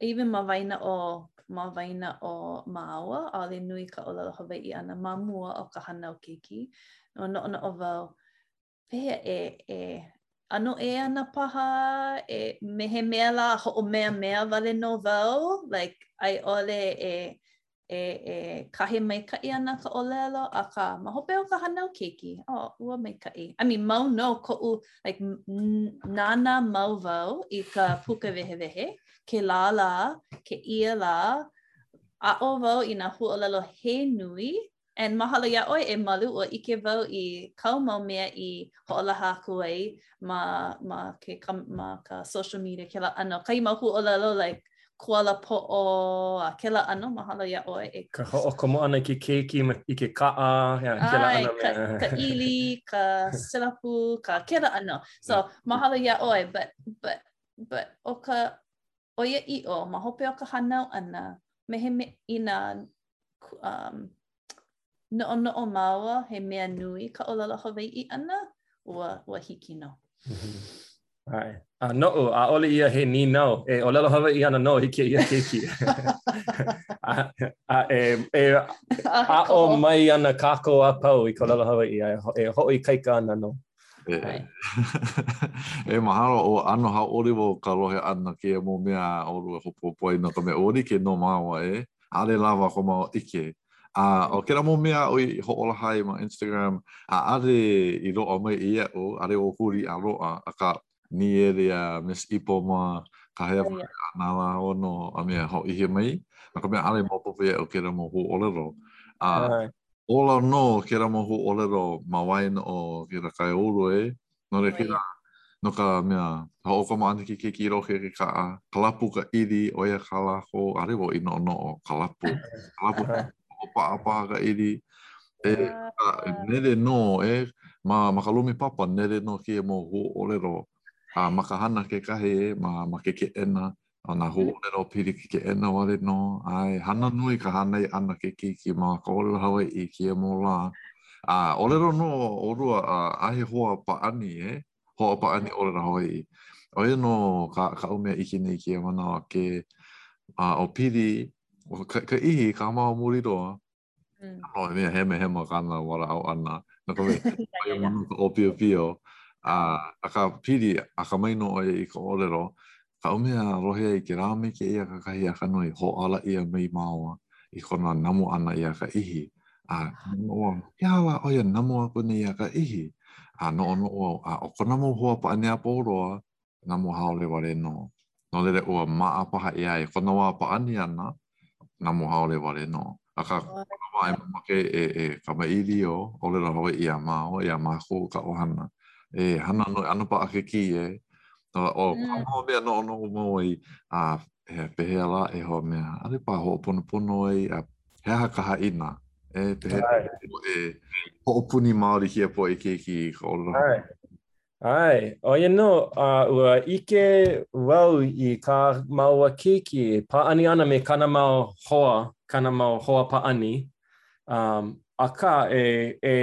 even ma waena o ma waena o māua, ʻaʻole nui ka ʻōlelo Hawaiʻi ʻana ma mua o ka hānau keiki. Ua noʻonoʻo wau, pehea, e, e ʻano ʻē ana paha, e me he mea lā hoʻomeamea wale nō wau, like, a i ʻole e, e, e kahe maikaʻi ana ka ʻōlelo, akā ma hope o ka hānau keiki, o, oh, ua maikaʻi. I mean, mau nō koʻu, like, nānā mau wau i ka puke wehewehe, kēlā lā, kēia lā, aʻo wau i nā huaʻōlelo he nui, And mahalo iā ʻoe e Malu, ua ʻike wau i kāu mau mea i hoʻolaha aku ai ma ma ke ma ka social media kēlā ʻano, kahi mau huaʻōlelo like kuwala poʻo a kēlā ʻano, mahalo iā ʻoe e. Ka hoʻokomo ʻana i ke keiki i ke kaʻa, yeah, kēlā ʻano mea. Ka, ka ʻili, ka selapu, ka kēlā ʻano. So, mahalo iā ʻoe, but, but, but ʻo ka, ʻoiaʻiʻo, ma hope o ka hānau ʻana me he mea inā noʻonoʻo māua, he mea nui ka ʻōlelo Hawaiʻi ʻana, ua, ua hiki nō. ʻAe. A noʻu, ʻaʻole ia he nīnau, e ʻōlelo Hawaiʻi ana nō i kēia keiki. A e aʻo mai ana kākou a pau i ka ʻōlelo Hawaiʻi, a e hoʻoikaika ana nō. E, e mahalo o ano ha olivo ka lohe ana ke mo mea o lua hopo poi no ka me ori ke no mawa e ale lava ko mau ike. A o ke mo mea o i ho ola hai ma Instagram a ale i loa mai ia o ale o huri a loa a ka nīele iā Miss Ipo mā, Kāhea mā, a na lāua nō e mea hōʻike mai, no ka mea ʻaʻole maopopo iaʻu kēlā mau huaʻōlelo. A ola nō kēlā mau huaʻōlelo ma waena o kēlā kaiāulu ē, no laila kēlā no ka mea, hoʻokomo ʻana ke keiki i loko o ke kaʻa, kalapu ka ʻili, ʻo ia kā lākou, ʻaʻole wau i noʻonoʻo, kalapu, kalapu. hoʻopaʻa paha ka ʻili. E, a, nele nō, e, ma, ma ka lumi papa, nele nō kēia mau huaʻōlelo. A ma ka hana kekahi, e, ma, ma ke keʻena, a nā huaʻōlelo pili ke keʻena wale nō. A he hana nui ka hānai ʻana ke keiki ma ka ʻōlelo Hawaiʻi i kēia mau lā. A ʻōlelo nō ʻolua, a, ʻaʻohe hoa pāʻani, e, hoa pāʻani ʻōlelo Hawaiʻi. ʻO ia nō ka, kaʻu mea ʻike nei i kēia manawa, ke, a ʻo Pili, ʻo Ka, Kaʻihi, kā māua muli loa, mm. ʻano mea hemahema kāna walaʻau ʻana, no ka mea, ʻo ia mau nō ka ʻōpiopio, a, akā Pili, akamai nō ʻo ia i ka ʻōlelo, Kaʻu mea lohe ai kēlā me kēia kakahiaka nui, hoʻāla ʻia mai māua i kona namu ʻana iā Kaʻihi, a noʻonoʻo au, he aha lā ʻo ia namu aku nei iā ka ʻihi? A noʻonoʻo au, a ʻo kona mau hoa pāʻani a pau loa, namu haole wale nō. No laila ua maʻa paha ʻo ia i kona wā pāʻani ʻana, namu haole wale nō. Akā, kona wā e mamake e e kamaʻilio, ʻōlelo Hawaiʻi iā māua, iā mākou ka ʻohana. He hana nō, he ʻano paʻakikī, e. No laila, ʻo kā māua mea noʻonoʻo mau ai, a he pehea lā e hoʻo, mea, ʻaʻole paha hoʻoponopono ai, a he aha ka haʻina, e pehea e hoʻopuni maoli i kēia poʻe keiki i ka ʻōlelo. ʻAe, ʻo ia nō, a ua ʻike wau i kā māua keiki pāʻani ʻana me kāna mau hoa, kāna mau hoa pāʻani, um, akā e, e,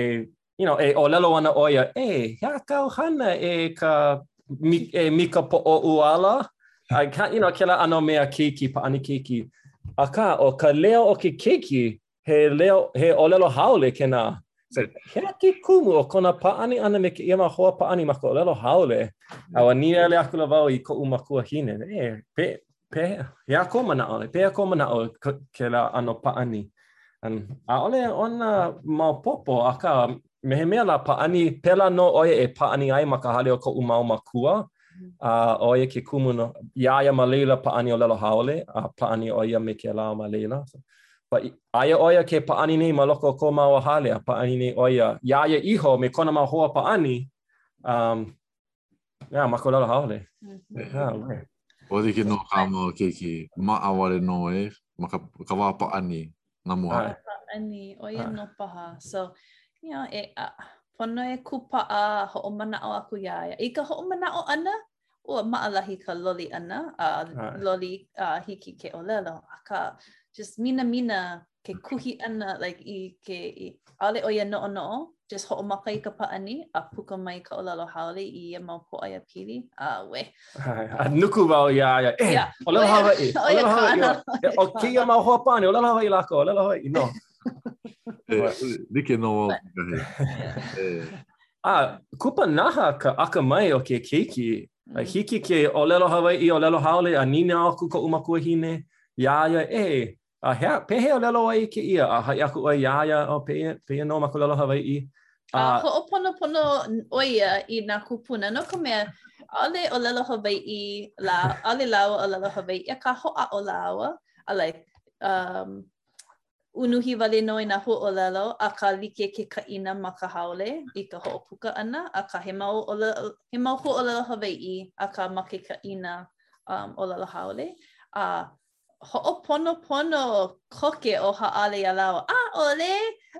you know, e ʻōlelo ana ʻo ia, e, he aha kāu hana e ka mi, e Mika Poʻo ʻUala? I can't, you know, kēlā ʻano mea keiki, pāʻani keiki. Akā, ʻo ka leo o ke keiki, he leo, he ʻōlelo haole kēnā. So, he aha ke kumu o kona pāʻani ʻana me kēia mau hoa pāʻani ma ka ʻōlelo haole. A ua nīele akula wau i koʻu makuahine. E, pe, pehea kou manaʻo, pehea kou manaʻo i kēlā ʻano pāʻani. Um, ʻaʻole ona maopopo akā me he mea lā pāʻani, pēlā nō ʻo ia e pāʻani ai ma ka hale o koʻu mau makua, a ʻo ia ke kumu nō, iā ia ma laila pāʻani ʻōlelo haole, a pāʻani ʻo ia me kēlā ma laila. So, but aia ʻo ia ke pāʻani nei ma loko o ko māua hale, a pāʻani nei ʻo ia, iā ia iho me kona mau hoa pāʻani, um, Yeah, ma ka ʻōlelo haole. Yeah, okay. Ua like nō kaʻu mau keiki, maʻa wale nō e, ma ka, ka wā pāʻani, namu a. Ka pāʻani, ʻo ia nō paha. So, you know, e, a, pono e kūpaʻa, hoʻomanaʻo aku iā ia. I ka hoʻomanaʻo ʻana, ua maʻalahi ka loli ʻana, a uh, loli a uh, hiki ke ʻōlelo. Akā, just minamina ke kuhi ʻana, like, i ke, i, ʻaʻole ʻo ia noʻonoʻo, just hoʻomaka i ka pāʻani, a puka mai ka ʻōlelo haole i ia mau pōʻaiapili, auē. A nuku wau iā ia, e, yeah. ʻōlelo Hawaiʻi, ʻōlelo Hawaiʻi, ʻo kēia mau hoa pāʻani, ʻōlelo Hawaiʻi lākou, ʻōlelo Hawaiʻi nō. e, like nō wau. A, kupanaha ka akamai o ke keiki, a mm. hiki ke ʻōlelo Hawaiʻi, ʻōlelo haole, a nīnau aku koʻu makuahine iā ia, e, A hea, pehea e ʻōlelo ai kēia a haʻi aku ʻo ia iā ia, oh, pēia, pēia nō ma ka ʻōlelo Hawaiʻi. A uh, hoʻoponopono ʻo ia i nā kūpuna, no ka mea, ʻaʻole ʻōlelo Hawaiʻi lā, ʻaʻole lāua ʻōlelo Hawaiʻi, akā hoʻāʻo lāua, a like, um, unuhi wale nō i nā huaʻōlelo akā like ke kaʻina ma ka haole i ka hoʻopuka ʻana, akā he mau, ʻōle, he mau huaʻōlelo Hawaiʻi akā ma ke kaʻina um, ʻōlelo haole. A hoʻoponopono koke ʻo Haʻale iā lāua, ʻaʻole,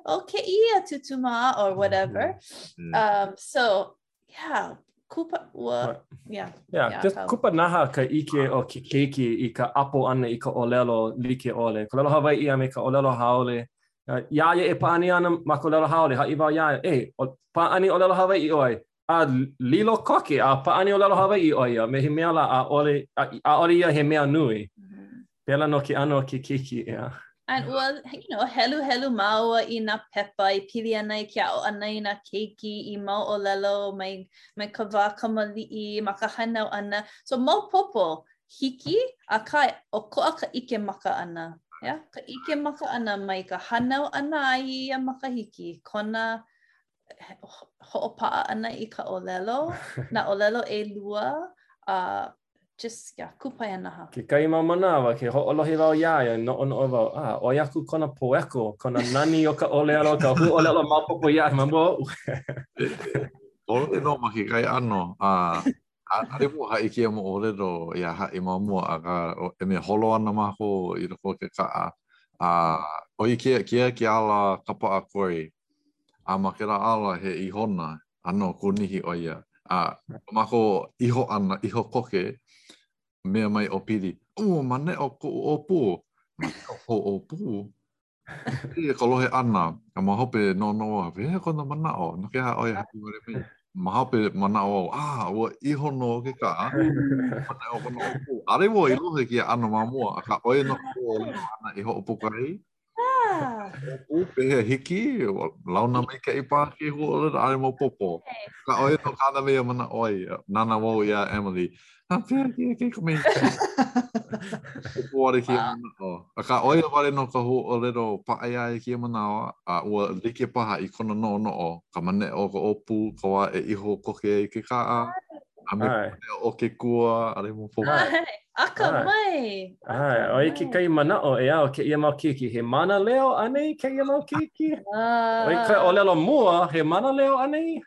ʻo kēia tūtū mā or whatever. Mm-hmm. Um, so, yeah, kupa, ua, yeah. Yeah, yeah just kau. kupanaha ka ʻike o ke keiki i ka ʻapo ʻana i ka ʻōlelo like ʻole. Ka ʻōlelo Hawaiʻi a me ka ʻōlelo haole. Uh, iā ia e pāʻani ana ma ka ʻōlelo haole, haʻi wau iā ia, e, hey, pāʻani ʻōlelo Hawaiʻi ʻoe. A lilo koke, a pāʻani ʻōlelo Hawaiʻi ʻo ia, me he mea lā, ʻaʻole, ʻaʻole ia he mea nui. Pēlā nō ke ʻano o ke keiki, ʻeā. And ua, you know, heluhelu māua i nā pepa e pili ana i ke aʻo ʻana i nā keiki i mau ʻōlelo mai mai ka wā kamaliʻi ma ka hānau ʻana. So maopopo, hiki, akā, ʻokoʻa ka ʻike maka ʻana. Yeah, ka ʻike maka ʻana mai ka hānau ʻana a i ia makahiki, kona hoʻopaʻa ʻana i ka ʻōlelo, nā ʻōlelo ʻelua, a just, yeah, kupaianaha. Kekahi mau manawa, ke hoʻolohe wau iā ia, noʻonoʻo wau, a, ʻoi aku kona poeko, kona nani o ka ʻōlelo, ka huaʻōlelo maopopo iā ia ma mua oʻu. ʻOi nō ma kekahi ʻano, a a le mo ha iki mo ole do ya ha i ma mo a ga e me holo ana ma ko i lo ko ke ka a a o i ke ke ke ala ka pa a koi a ma ke la ala he i hona a no ko ni hi oia a ma ko i ho ana i ho ko ke me mai o pili o ma ne o ko o pu ma ko o pu Ia ka lohe ʻana, a ma hope no no a wehea kona manaʻo, no ke aha oi haku wale me, ma hope manaʻo au, a ua iho no ke ka, mana o kona oku, are wo i lohe ki a ana ma mua, a ka oi no ko o lima ana i ho opu kai, oku, pehe hiki, launa mai ka i pā ke hu o lera are mo popo, ka oi no ka ana mea mana oi, nana wo i a Emily, A pēia kēia keiki e mea ai. Haku wale kēia manaʻo. Akā ʻo ia wale nō ka huaʻōlelo paʻa iā ia i kēia manawa a ua like paha i kona noʻonoʻo ka maneʻo o ka ʻōpū ka wā e iho koke ai ke kaʻa a me ka maneʻo o ke kua ʻaʻole maopopo. Akamai. ʻAe, ʻo ia kekahi manaʻo iaʻu kēia mau keiki he mānaleo anei kēia mau keiki. ʻO ia ka ʻōlelo mua he mānaleo anei.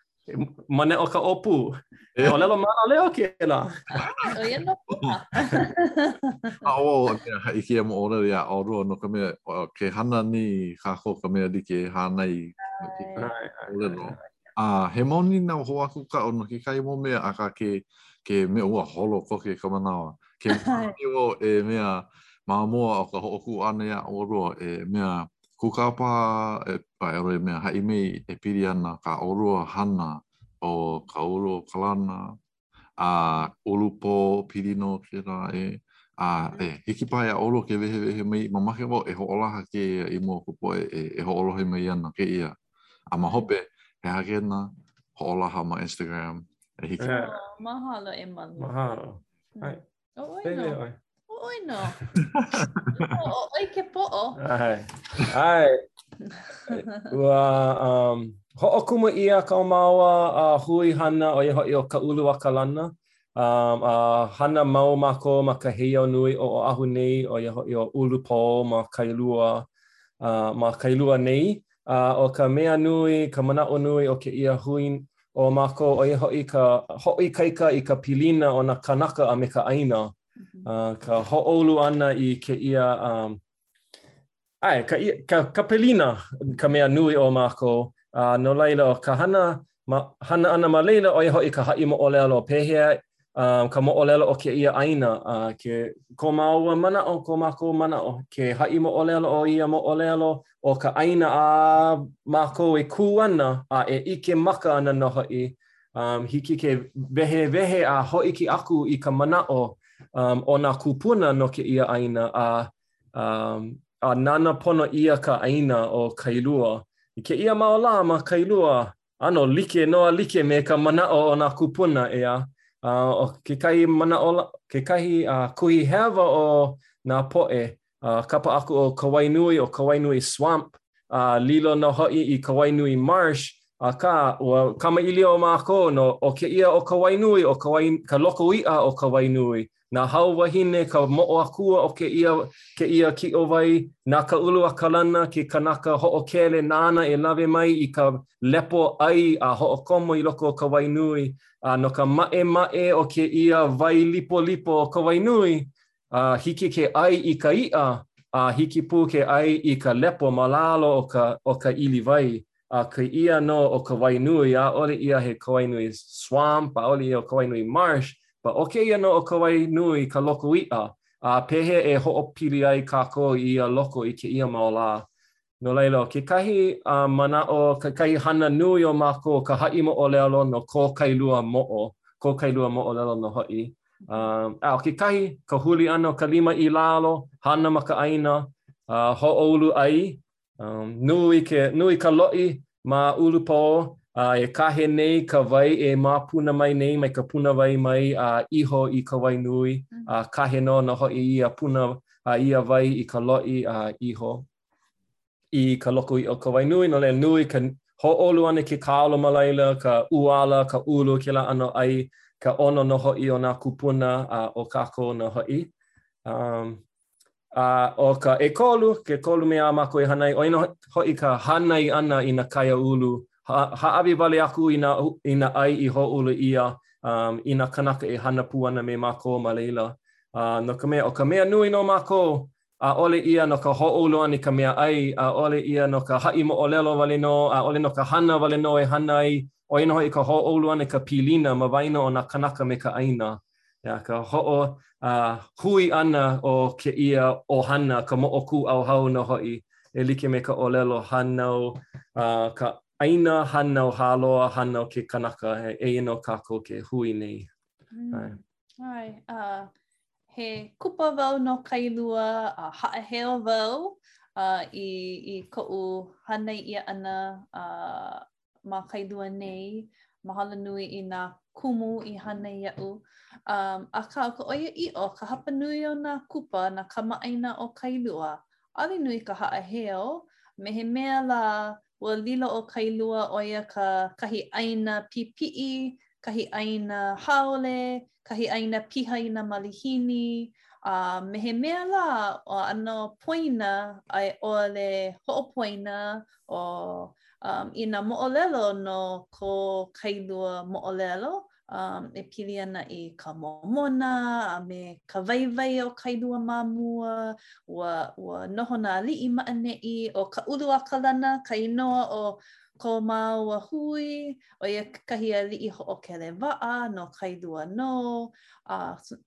Maneʻo ka ʻōpū. He ʻōlelo mānaleo kēlā. ʻO ia nō paha. A haʻi kēia moʻolelo iā ʻolua no ka mea ke hana nei kākou ka mea like hānai. A he mau nīnau hou aku kaʻu no kekahi mau mea akā ke ke mea ua holo koke ka manawa. Ke mea e mea ma mua o ka hoʻokuʻu ʻana iā ʻolua e mea Kūkā paha a i ʻole mea haʻi mai e pili ana kā ʻolua hana ʻo Kauluakalana, a Ulupō pili nō kēlā e, a e hiki paha iā ʻolua ke wehewehe mai mamake wau e hoʻolaha kēia i mua o ka poʻe e hoʻolohe mai ana kēia. A ma hope, he aha kēnā, hoʻolaha ma Instagram e hiki. Aw, mahalo e Malu. Mahalo. ʻO ʻoe, pēlā nō. ʻOe. ʻO ʻoe nō. ʻO ʻoe ke poʻo. ʻAe. ʻAe. Ua um, hoʻokumu ʻia kā māua a uh, hui hana ʻo ia hoʻi ʻo Kauluakalana. Um, a uh, hana mau mākou ma ka heiau nui o Oʻahu nei ʻo ia hoʻi ʻo Ulupō ma Kailua, uh, ma Kailua nei. A ʻo ka mea nui, ka manaʻo nui o kēia hui o mākou, ʻo ia hoʻi ka hoʻoikaika i ka pilina o nā kānaka a me ka ʻāina, ka hoʻoulu ʻana i kēia ʻae, ka pilina ka mea nui o mākou, a no laila, ʻo ka hana ma hana ʻana ma laila ʻo ia hoʻi ka haʻi moʻolelo, pehea um, ka moʻolelo o kēia ʻāina, uh, ke ko māua manaʻo, ko mākou manaʻo, ke haʻi moʻolelo o ia moʻolelo o ka ʻāina a mākou e kū ana a e ʻike maka ana nō hoʻi, um, hiki ke wehewehe a hōʻike aku i ka manaʻo um, o nā kūpuna no kēia ʻāina a Um, a nānā pono ʻia ka ʻāina ʻo Kailua. I kēia mau lā ma Kailua, ʻano like nō a like me ka manaʻo o nā kūpuna ʻeā, uh, ʻo kekahi manaʻo lā, kekahi uh, kuhi hewa o nā poʻe, uh, kapa aku ʻo Kawainui, ʻo Kawainui Swamp, uh, lilo nō hoʻi i Kawainui Marsh, akā, ua kamaʻilio mākou nō ʻo kēia ʻo Kawainui, ʻo Kawain, ka loko iʻa ʻo Kawainui, Na Hauwahine ka moʻo akua o kēia kēia kiʻo wai, na Kauluakalana ke kanaka hoʻokele nāna e lawe mai i ka lepo ʻai a hoʻokomo i loko o Kawainui, a no ka maʻemaʻe o kēia wai lipolipo o Kawainui, a hiki ke ʻai i ka iʻa, a hiki pū ke ʻai i ka lepo ma lalo o ka o ka ʻili wai, a kēia nō ʻo Kawainui, ʻaʻole ia he Kawainui Swamp, ʻaʻole ia ʻo Kawainui Marsh, but ʻo kēia nō ʻo Kawainui ka loko iʻa, a pehea e hoʻopili ai kākou i ia loko i kēia mau lā. No laila, ʻo kekahi uh, manaʻo, kekahi hana nui o mākou ka haʻi moʻolelo no ko Kailua moʻo, ko Kailua moʻolelo nō hoʻi. Uh, a ʻo kekahi, ka huli ʻana o ka lima i lalo, hana ma ka ʻāina, uh, hoʻoulu ʻai, Um, nui, ke, nui ka loʻi ma Ulupō, a e kahe nei ka wai e māpuna mai nei mai ka puna wai mai a iho i Kawainui, mm. a kahe nō nō hoʻi ia puna a ia wai i ka loʻi a iho i ka loko iʻa ʻo Kawainui, no laila nui ka hoʻoulu ʻana i ke kalo ma laila, ka ʻuala, ka ʻulu, kēlā ʻano ʻai, ka ʻono nō hoʻi o nā kūpuna a o kākou nō hoʻi. Um, A ʻo ka ʻekolu, ke kolu mea a mākou e hana ai, ʻo ia nō hoʻi ka hānai ʻana i nā kaiāulu, hāʻawi wale aku i nā i nā ʻai i hoʻoulu ʻia i nā kānaka e hana pū ana me mākou ma laila. A no ka mea, ʻo ka mea nui no mākou, ʻaʻole ia no ka hoʻoulu ʻana i ka mea ʻai, ʻaʻole ia no ka haʻi moʻolelo wale nō, ʻaʻole no ka hana wale nō e hana ai, ʻo ia nō hoʻi ka hoʻoulu ʻana i ka pilina ma waena o nā kānaka me ka ʻāina. Ia ka hoʻo a hui ʻana o kēia ʻohana, ka moʻokūʻauhau nō hoʻi, e like me ka ʻōlelo hānau, a ka ʻāina hānau, Hāloa hānau ke kanaka, eia nō kākou ke hui nei. Mm. ʻAe, a uh, he kupa wau no Kailua, a uh, haʻaheo wau uh, i, i koʻu hānai ʻia ʻana uh, ma Kailua nei, mahalo nui i nā kumu i hānai iaʻu. Um, akā ʻo ka ʻoiaʻiʻo, ka hapa nui o nā kupa nā kamaʻāina o Kailua, ʻaʻole nui ka haʻaheo, me he mea lā ua lilo ʻo Kailua ʻo ia ka kahi ʻāina pipiʻi, kahi ʻāina haole, kahi ʻāina piha i nā malihini, a me he mea lā ua ʻano poina a i ʻole hoʻopoina ʻo um, i nā moʻolelo no ko Kailua moʻolelo um, e pili ana i ka momona a me ka waiwai o Kailua ma mua, ua, ua noho nā aliʻi ma ʻaneʻi, ʻo Kauluakalana, ka inoa o Ko māua hui, ʻo ia kekahi aliʻi hoʻokele waʻa no Kailua nō, a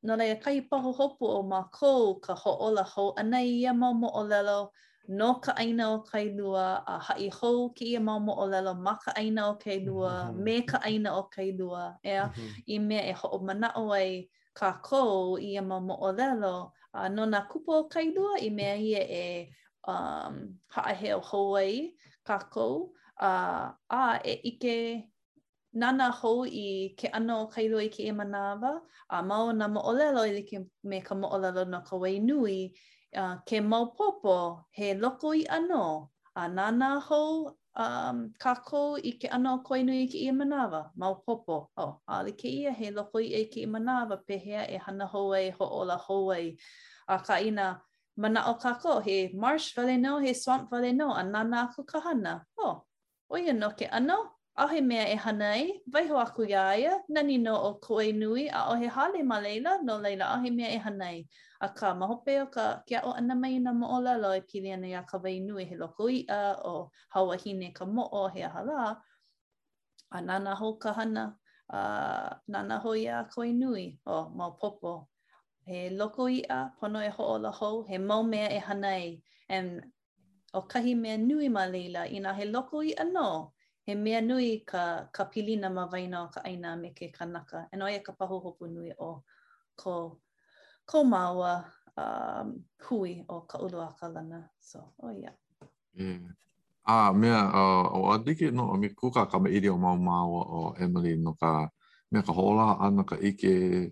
no laila kahi pahuhopu o mākou ka hoʻōla hou ʻana i ia mau moʻolelo no ka ʻāina o Kailua a haʻi hou kēia mau moʻolelo ma ka ʻāina o Kailua me ka ʻāina o Kailua, ʻeā, i mea e hoʻomanaʻo ai kākou i ia mau moʻolelo a no nā kupa o Kailua i mea ia e um, haʻaheo hou ai kākou a, a e ʻike nānā hou i ke ʻano o Kailua i kēia manawa a ma o nā moʻolelo e like me ka moʻolelo no Kawainui uh, ke maopopo he loko iʻa nō a nānā hou um, kākou i ke ʻano o Kawainui i kēia manawa, maopopo, oh, ʻaʻole kēia he loko iʻa i kēia manawa, pehea e hana hou ai, e hoʻōla hou ai. Akā, inā manaʻo kākou, he marsh wale nō, he swamp wale nō, a nānā aku ka hana, oh, ʻo ia nō ke ʻano, ʻaʻohe mea e hana ai, waiho aku iā ia, nani nō ʻo Kawainui, ʻaʻohe hale ma laila, no laila, ʻaʻohe mea e hana ai. Akā, ma hope o ka ke aʻo ʻana mai i nā moʻolelo e pili ana iā Kawainui, he loko iʻa ʻo Hauahine ka moʻo, he aha lā, a nānā hou ka hana, a nānā hou iā Kawainui, oh, maopopo, he loko iʻa, pono e hoʻōla hou, he mau mea e hana ai, and ʻO kahi mea nui ma laila, inā he loko iʻa nō, he mea nui ka ka pilina ma waena o ka ʻāina a me ke kanaka, and ʻo ia ka pahuhopu nui o ko ko māua um hui ʻo Kauluakalana. So, ʻo ia. Mm. A mea, uh, ua like nō me kūkā kamaʻilio mau māua ʻo Emily no ka mea ka hoʻōla ʻana ka ʻike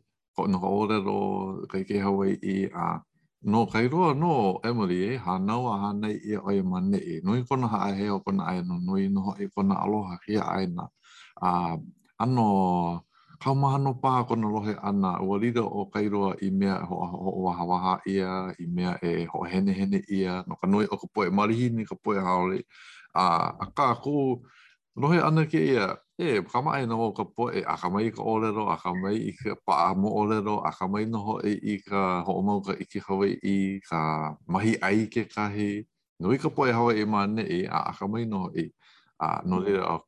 No ka ʻōlelo, ka ʻike Hawaiʻi a no Kailua nō ʻo Emily e hānau a hānai ʻia ʻo ia ma neʻi. Nui kona haʻaheo, kona ʻāina, nui nō hoʻi kona aloha kēia ʻāina, a ʻano kaumaha nō paha kona lohe ʻana. Ua lilo ʻo Kailua i mea e hoʻowahāwahā ʻia, i mea e hoʻohenehene ʻia no ka nui o ka poʻe malihini, ka poʻe haole, a a kākou Lohe ʻana kēia, e, kamaʻāina nō ka poʻe, akamai i ka ʻōlelo, akamai i ka paʻa moʻolelo, akamai nō hoʻi i ka hoʻomau ka ʻike Hawaiʻi, ka mahiʻai kekahi, nui ka poʻe Hawaiʻi ma neʻi a akamai nō hoʻi. A, no laila, ʻo,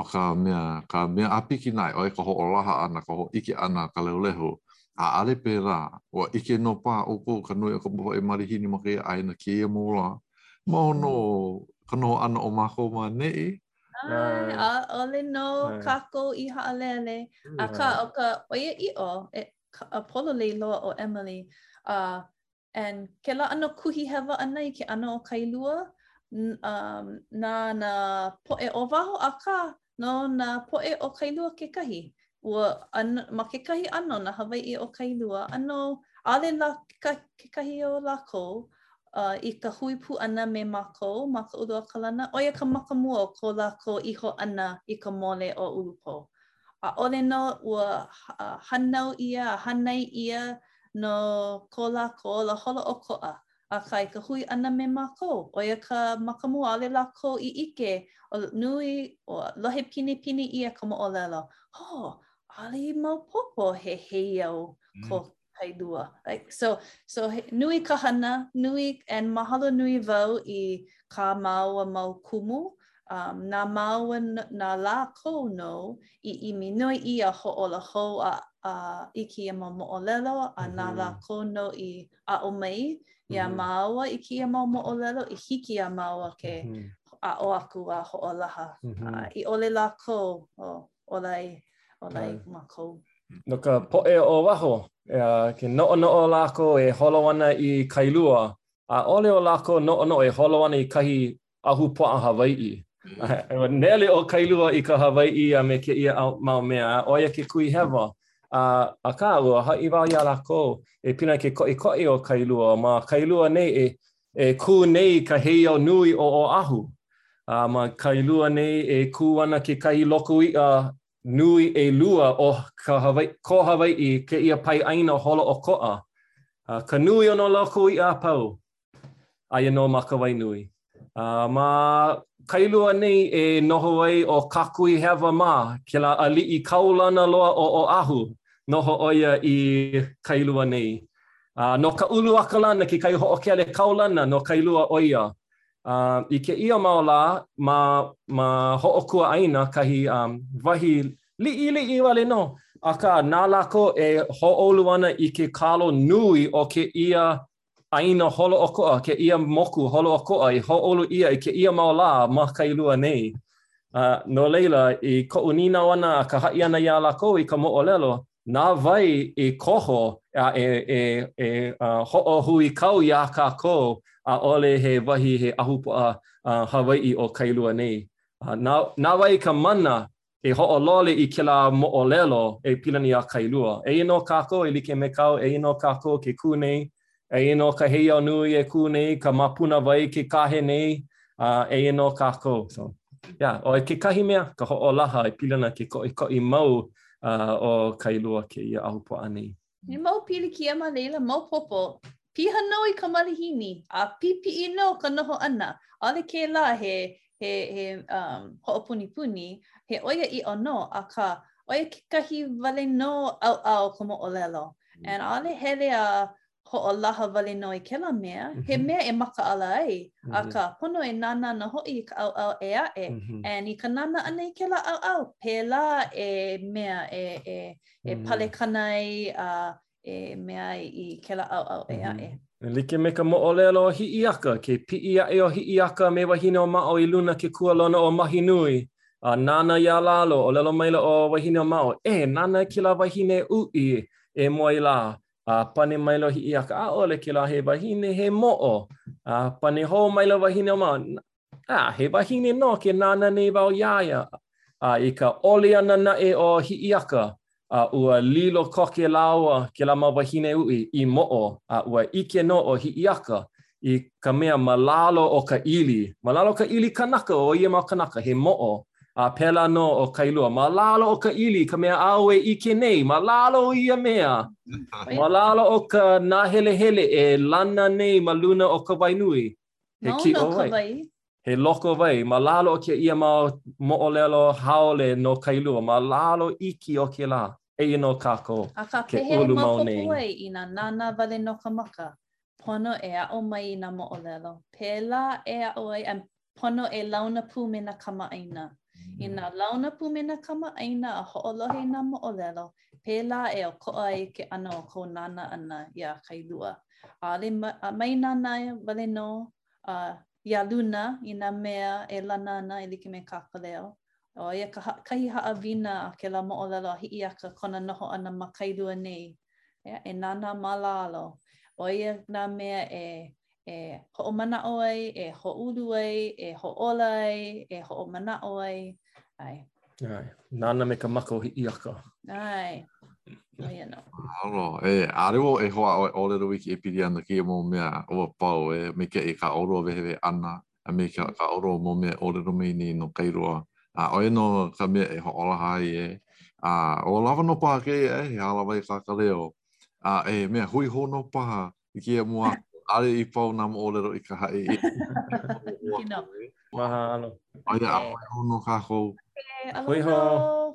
ʻo ka mea, ka mea ʻāpiki naʻe, ʻo ia ka hoʻolaha ʻana, ka hōʻike ʻana i ka lehulehu, ʻaʻale pēlā. Ua ʻike nō paha ʻoukou ka nui o ka poʻe malihini ma kēia ʻāina kēia mau lā. Mau nō ka noho ʻana o mākou ma neʻi. ʻAe, ʻaʻole nō kākou i haʻalele. Akā, ʻo ka ʻoiaʻiʻo, a, pololei loa ʻo Emily, a, and kēlā ʻano kuhihewa ʻana i ke ʻano o Kailua, umm, na nā poʻe o waho, akā, No nā poʻe o Kailua kekahi, ua ma kekahi ʻano nā Hawaiʻi o Kailua ʻano, ʻaʻole lā kekahi o lākou i ka hui pū ʻana me mākou ma Kauluakalana, ʻo ia ka makamua o ko lākou iho ʻana i ka mole o Ulupō. ʻAʻole nō ua hānau ʻia a hānai ʻia no ko lākou ola holoʻokoʻa Akā, i ka hui ʻana me mākou, ʻo ia ka makamua, ʻaʻole lākou i ʻike, ō, nui, ua lohe pinepine ʻia ka moʻolelo, Hō! ʻAʻole i maopopo he heiau ko Kailua. Like, so, so nui ka hana, nui, and mahalo nui wau i kā māua mau kumu, um, na māua, na lākou nō i ʻimi noiʻi a hoʻōla hou a, a i kēia mau moʻolelo, a na lākou nō i aʻo mai iā māua i kēia mau moʻolelo i hiki iā māua ke aʻo aku a hoʻolaha. I ʻole lākou, ola ai, ola ai mākou. No ka poʻe o waho, ke noʻonoʻo lākou e holo ana i Kailua, ʻaʻole o lākou noʻonoʻo e holo ana i kahi ahupuaʻa Hawaiʻi. Ua nele ʻo Kailua i ka Hawaiʻi a me kēia mau mea, ʻo ia ke kuhihewa. A, akā, ua haʻi wau iā lākou e pili ana ke koʻikoʻi o Kailua. Ma Kailua nei e e kū nei ka heiau nui o Oʻahu. A ma Kailua nei e kū ana kekahi loko iʻa nui ʻelua o ka Hawaiʻi, ko Hawaiʻi kēia pae ʻāina holoʻokoʻa. A ka nui o nā loko iʻa a pau, Aia nō ma Kawainui. A ma Kailua nei e noho ai ʻo Kākuihewa mā, kēlā aliʻi kaulana loa o Oʻahu, noho ʻo ia i Kailua nei. A no Kauluakalana kekahi hoʻokele kaulana no Kailua ʻo ia. A i kēia mau lā ma ma Hoʻokuaʻāina kahi wahi liʻiliʻi wale nō, akā na lākou e hoʻoulu ana i ke kalo nui o kēia ʻāina holoʻokoʻa kēia moku holoʻokoʻa i hoʻoulu ʻia i kēia mau lā ma Kailua nei. A, no laila, i koʻu nīnau ʻana a ka haʻi ʻana iā lākou i ka moʻolelo, na wai i koho a e e e hoʻohuikau iā kākou, ʻaʻole he wahi he ahupuaʻa Hawaiʻi ʻo Kailua nei. A, na na wai ka mana e hoʻololi i kēlā moʻolelo e pili ana iā Kailua. Eia nō kākou e like me kāu, eia nō kākou ke kū nei, eia nō ka heiau nui e kū nei, ka māpuna wai ke kahe nei, a eia nō kākou. So, yeah, ʻo ia kekahi mea, ka hoʻolaha e pili ana ke koʻikoʻi mau uh, o Kailua kēia ahupuaʻa nei. He mau pilikia ma laila maopopo. Piha nō i ka malihini, a pipiʻi nō ka noho ʻana. ʻAʻole kēlā he, he, he um, hoʻopunipuni, he ʻoiaʻiʻo nō, akā, ʻo ia kekahi wale nō ʻaoʻao o ka moʻolelo. Mm. And ʻaʻole hele a hoʻolaha wale nō i kēlā mea, mm -hmm. he mm-hmm. mea e makaʻala ai, mm -hmm. akā, pono e nānā nō hoʻi i ka ʻaoʻao ʻē aʻe. Mm -hmm. And i ka nānā ʻana i kēlā ʻaoʻao, pēlā e mea e, e, e mm. palekana ai a e mea ai i kēlā ʻaoʻao ʻē aʻe. Mm. E like me ka moʻolelo o Hiʻiaka, ke piʻi aʻe ʻo Hiʻiaka me Wahineʻōmaʻo i luna ke kualono o Mahinui. A nānā iā lalo, ʻōlelo maila ʻo Wahineʻōmaʻo, e nānā i kēlā wahine uʻi e moe ai lā. A pane maila ʻo Hiʻiaka, ʻaʻole kēlā he wahine, he moʻo. A pane hou maila Wahineʻōmaʻo, A, he wahine nō ke nānā nei wau iā ia. A i ka oli ʻana naʻe o Hiʻiaka, a ua lilo koke lāua kēlā mau wāhine uʻi i moʻo, a ua ʻike nō ʻo Hiʻiaka i ka mea ma lalo o ka ʻili, ma lalo o ka ʻili kanaka o ia mau kānaka he moʻo, a pēlā nō ʻo Kailua, ma lalo o ka ʻili ka mea āu e ʻike nei, ma lalo o ia mea, ma lalo o ka nāhelehele e lana nei ma luna o Kawainui, He kiʻo wai, he loko wai, ma lalo o kēia mau moʻolelo haole no Kailua, ma lalo iki o kēlā, eia nō kākou ke ulu mau nei. Akā, pehea e maopopo ai inā nānā wale nō ka maka, pono e aʻo mai i nā moʻolelo, pēlā e aʻo ai, a pono e launa pū me nā kamaʻāina. I nā launa pū me nā kamaʻāina a hoʻolohe i nā moʻolelo, pēlā e ʻokoʻa ai ke ʻano o kou nānā ʻana iā Kailua. ʻAʻole mai nānā wale nō a iā luna i nā mea e lana ana e like me kā Kaleo. ʻO ia kahi haʻawina a kēlā moʻolelo a Hiʻiaka kona noho ʻana ma Kailua nei e nānā ma lalo. ʻO ia nā mea e e hoʻomanaʻo ai, e hoʻulu ai, e hoʻola ai, e hoʻomanaʻo ai. Ai. Ai. Nāna me ka mako hi iaka. Ai. Ai anō. Alo, e, are o e hoa o e ole ro wiki e piri ana ki e mo mea o a pau e me ke e ka oro wehe we ana a me ka ka oro mo mea ole ro me ni no kai roa. A oe no ka mea e ho ola hai e. A o lava no paha ke e e he hala wai ka ka leo. A e mea hui ho no paha i kēia mua aku. ʻAʻole i pau nā moʻolelo i ka haʻi ʻia. Hiki nō. Mahalo. Aia a hui hou nō kākou. Hui hou.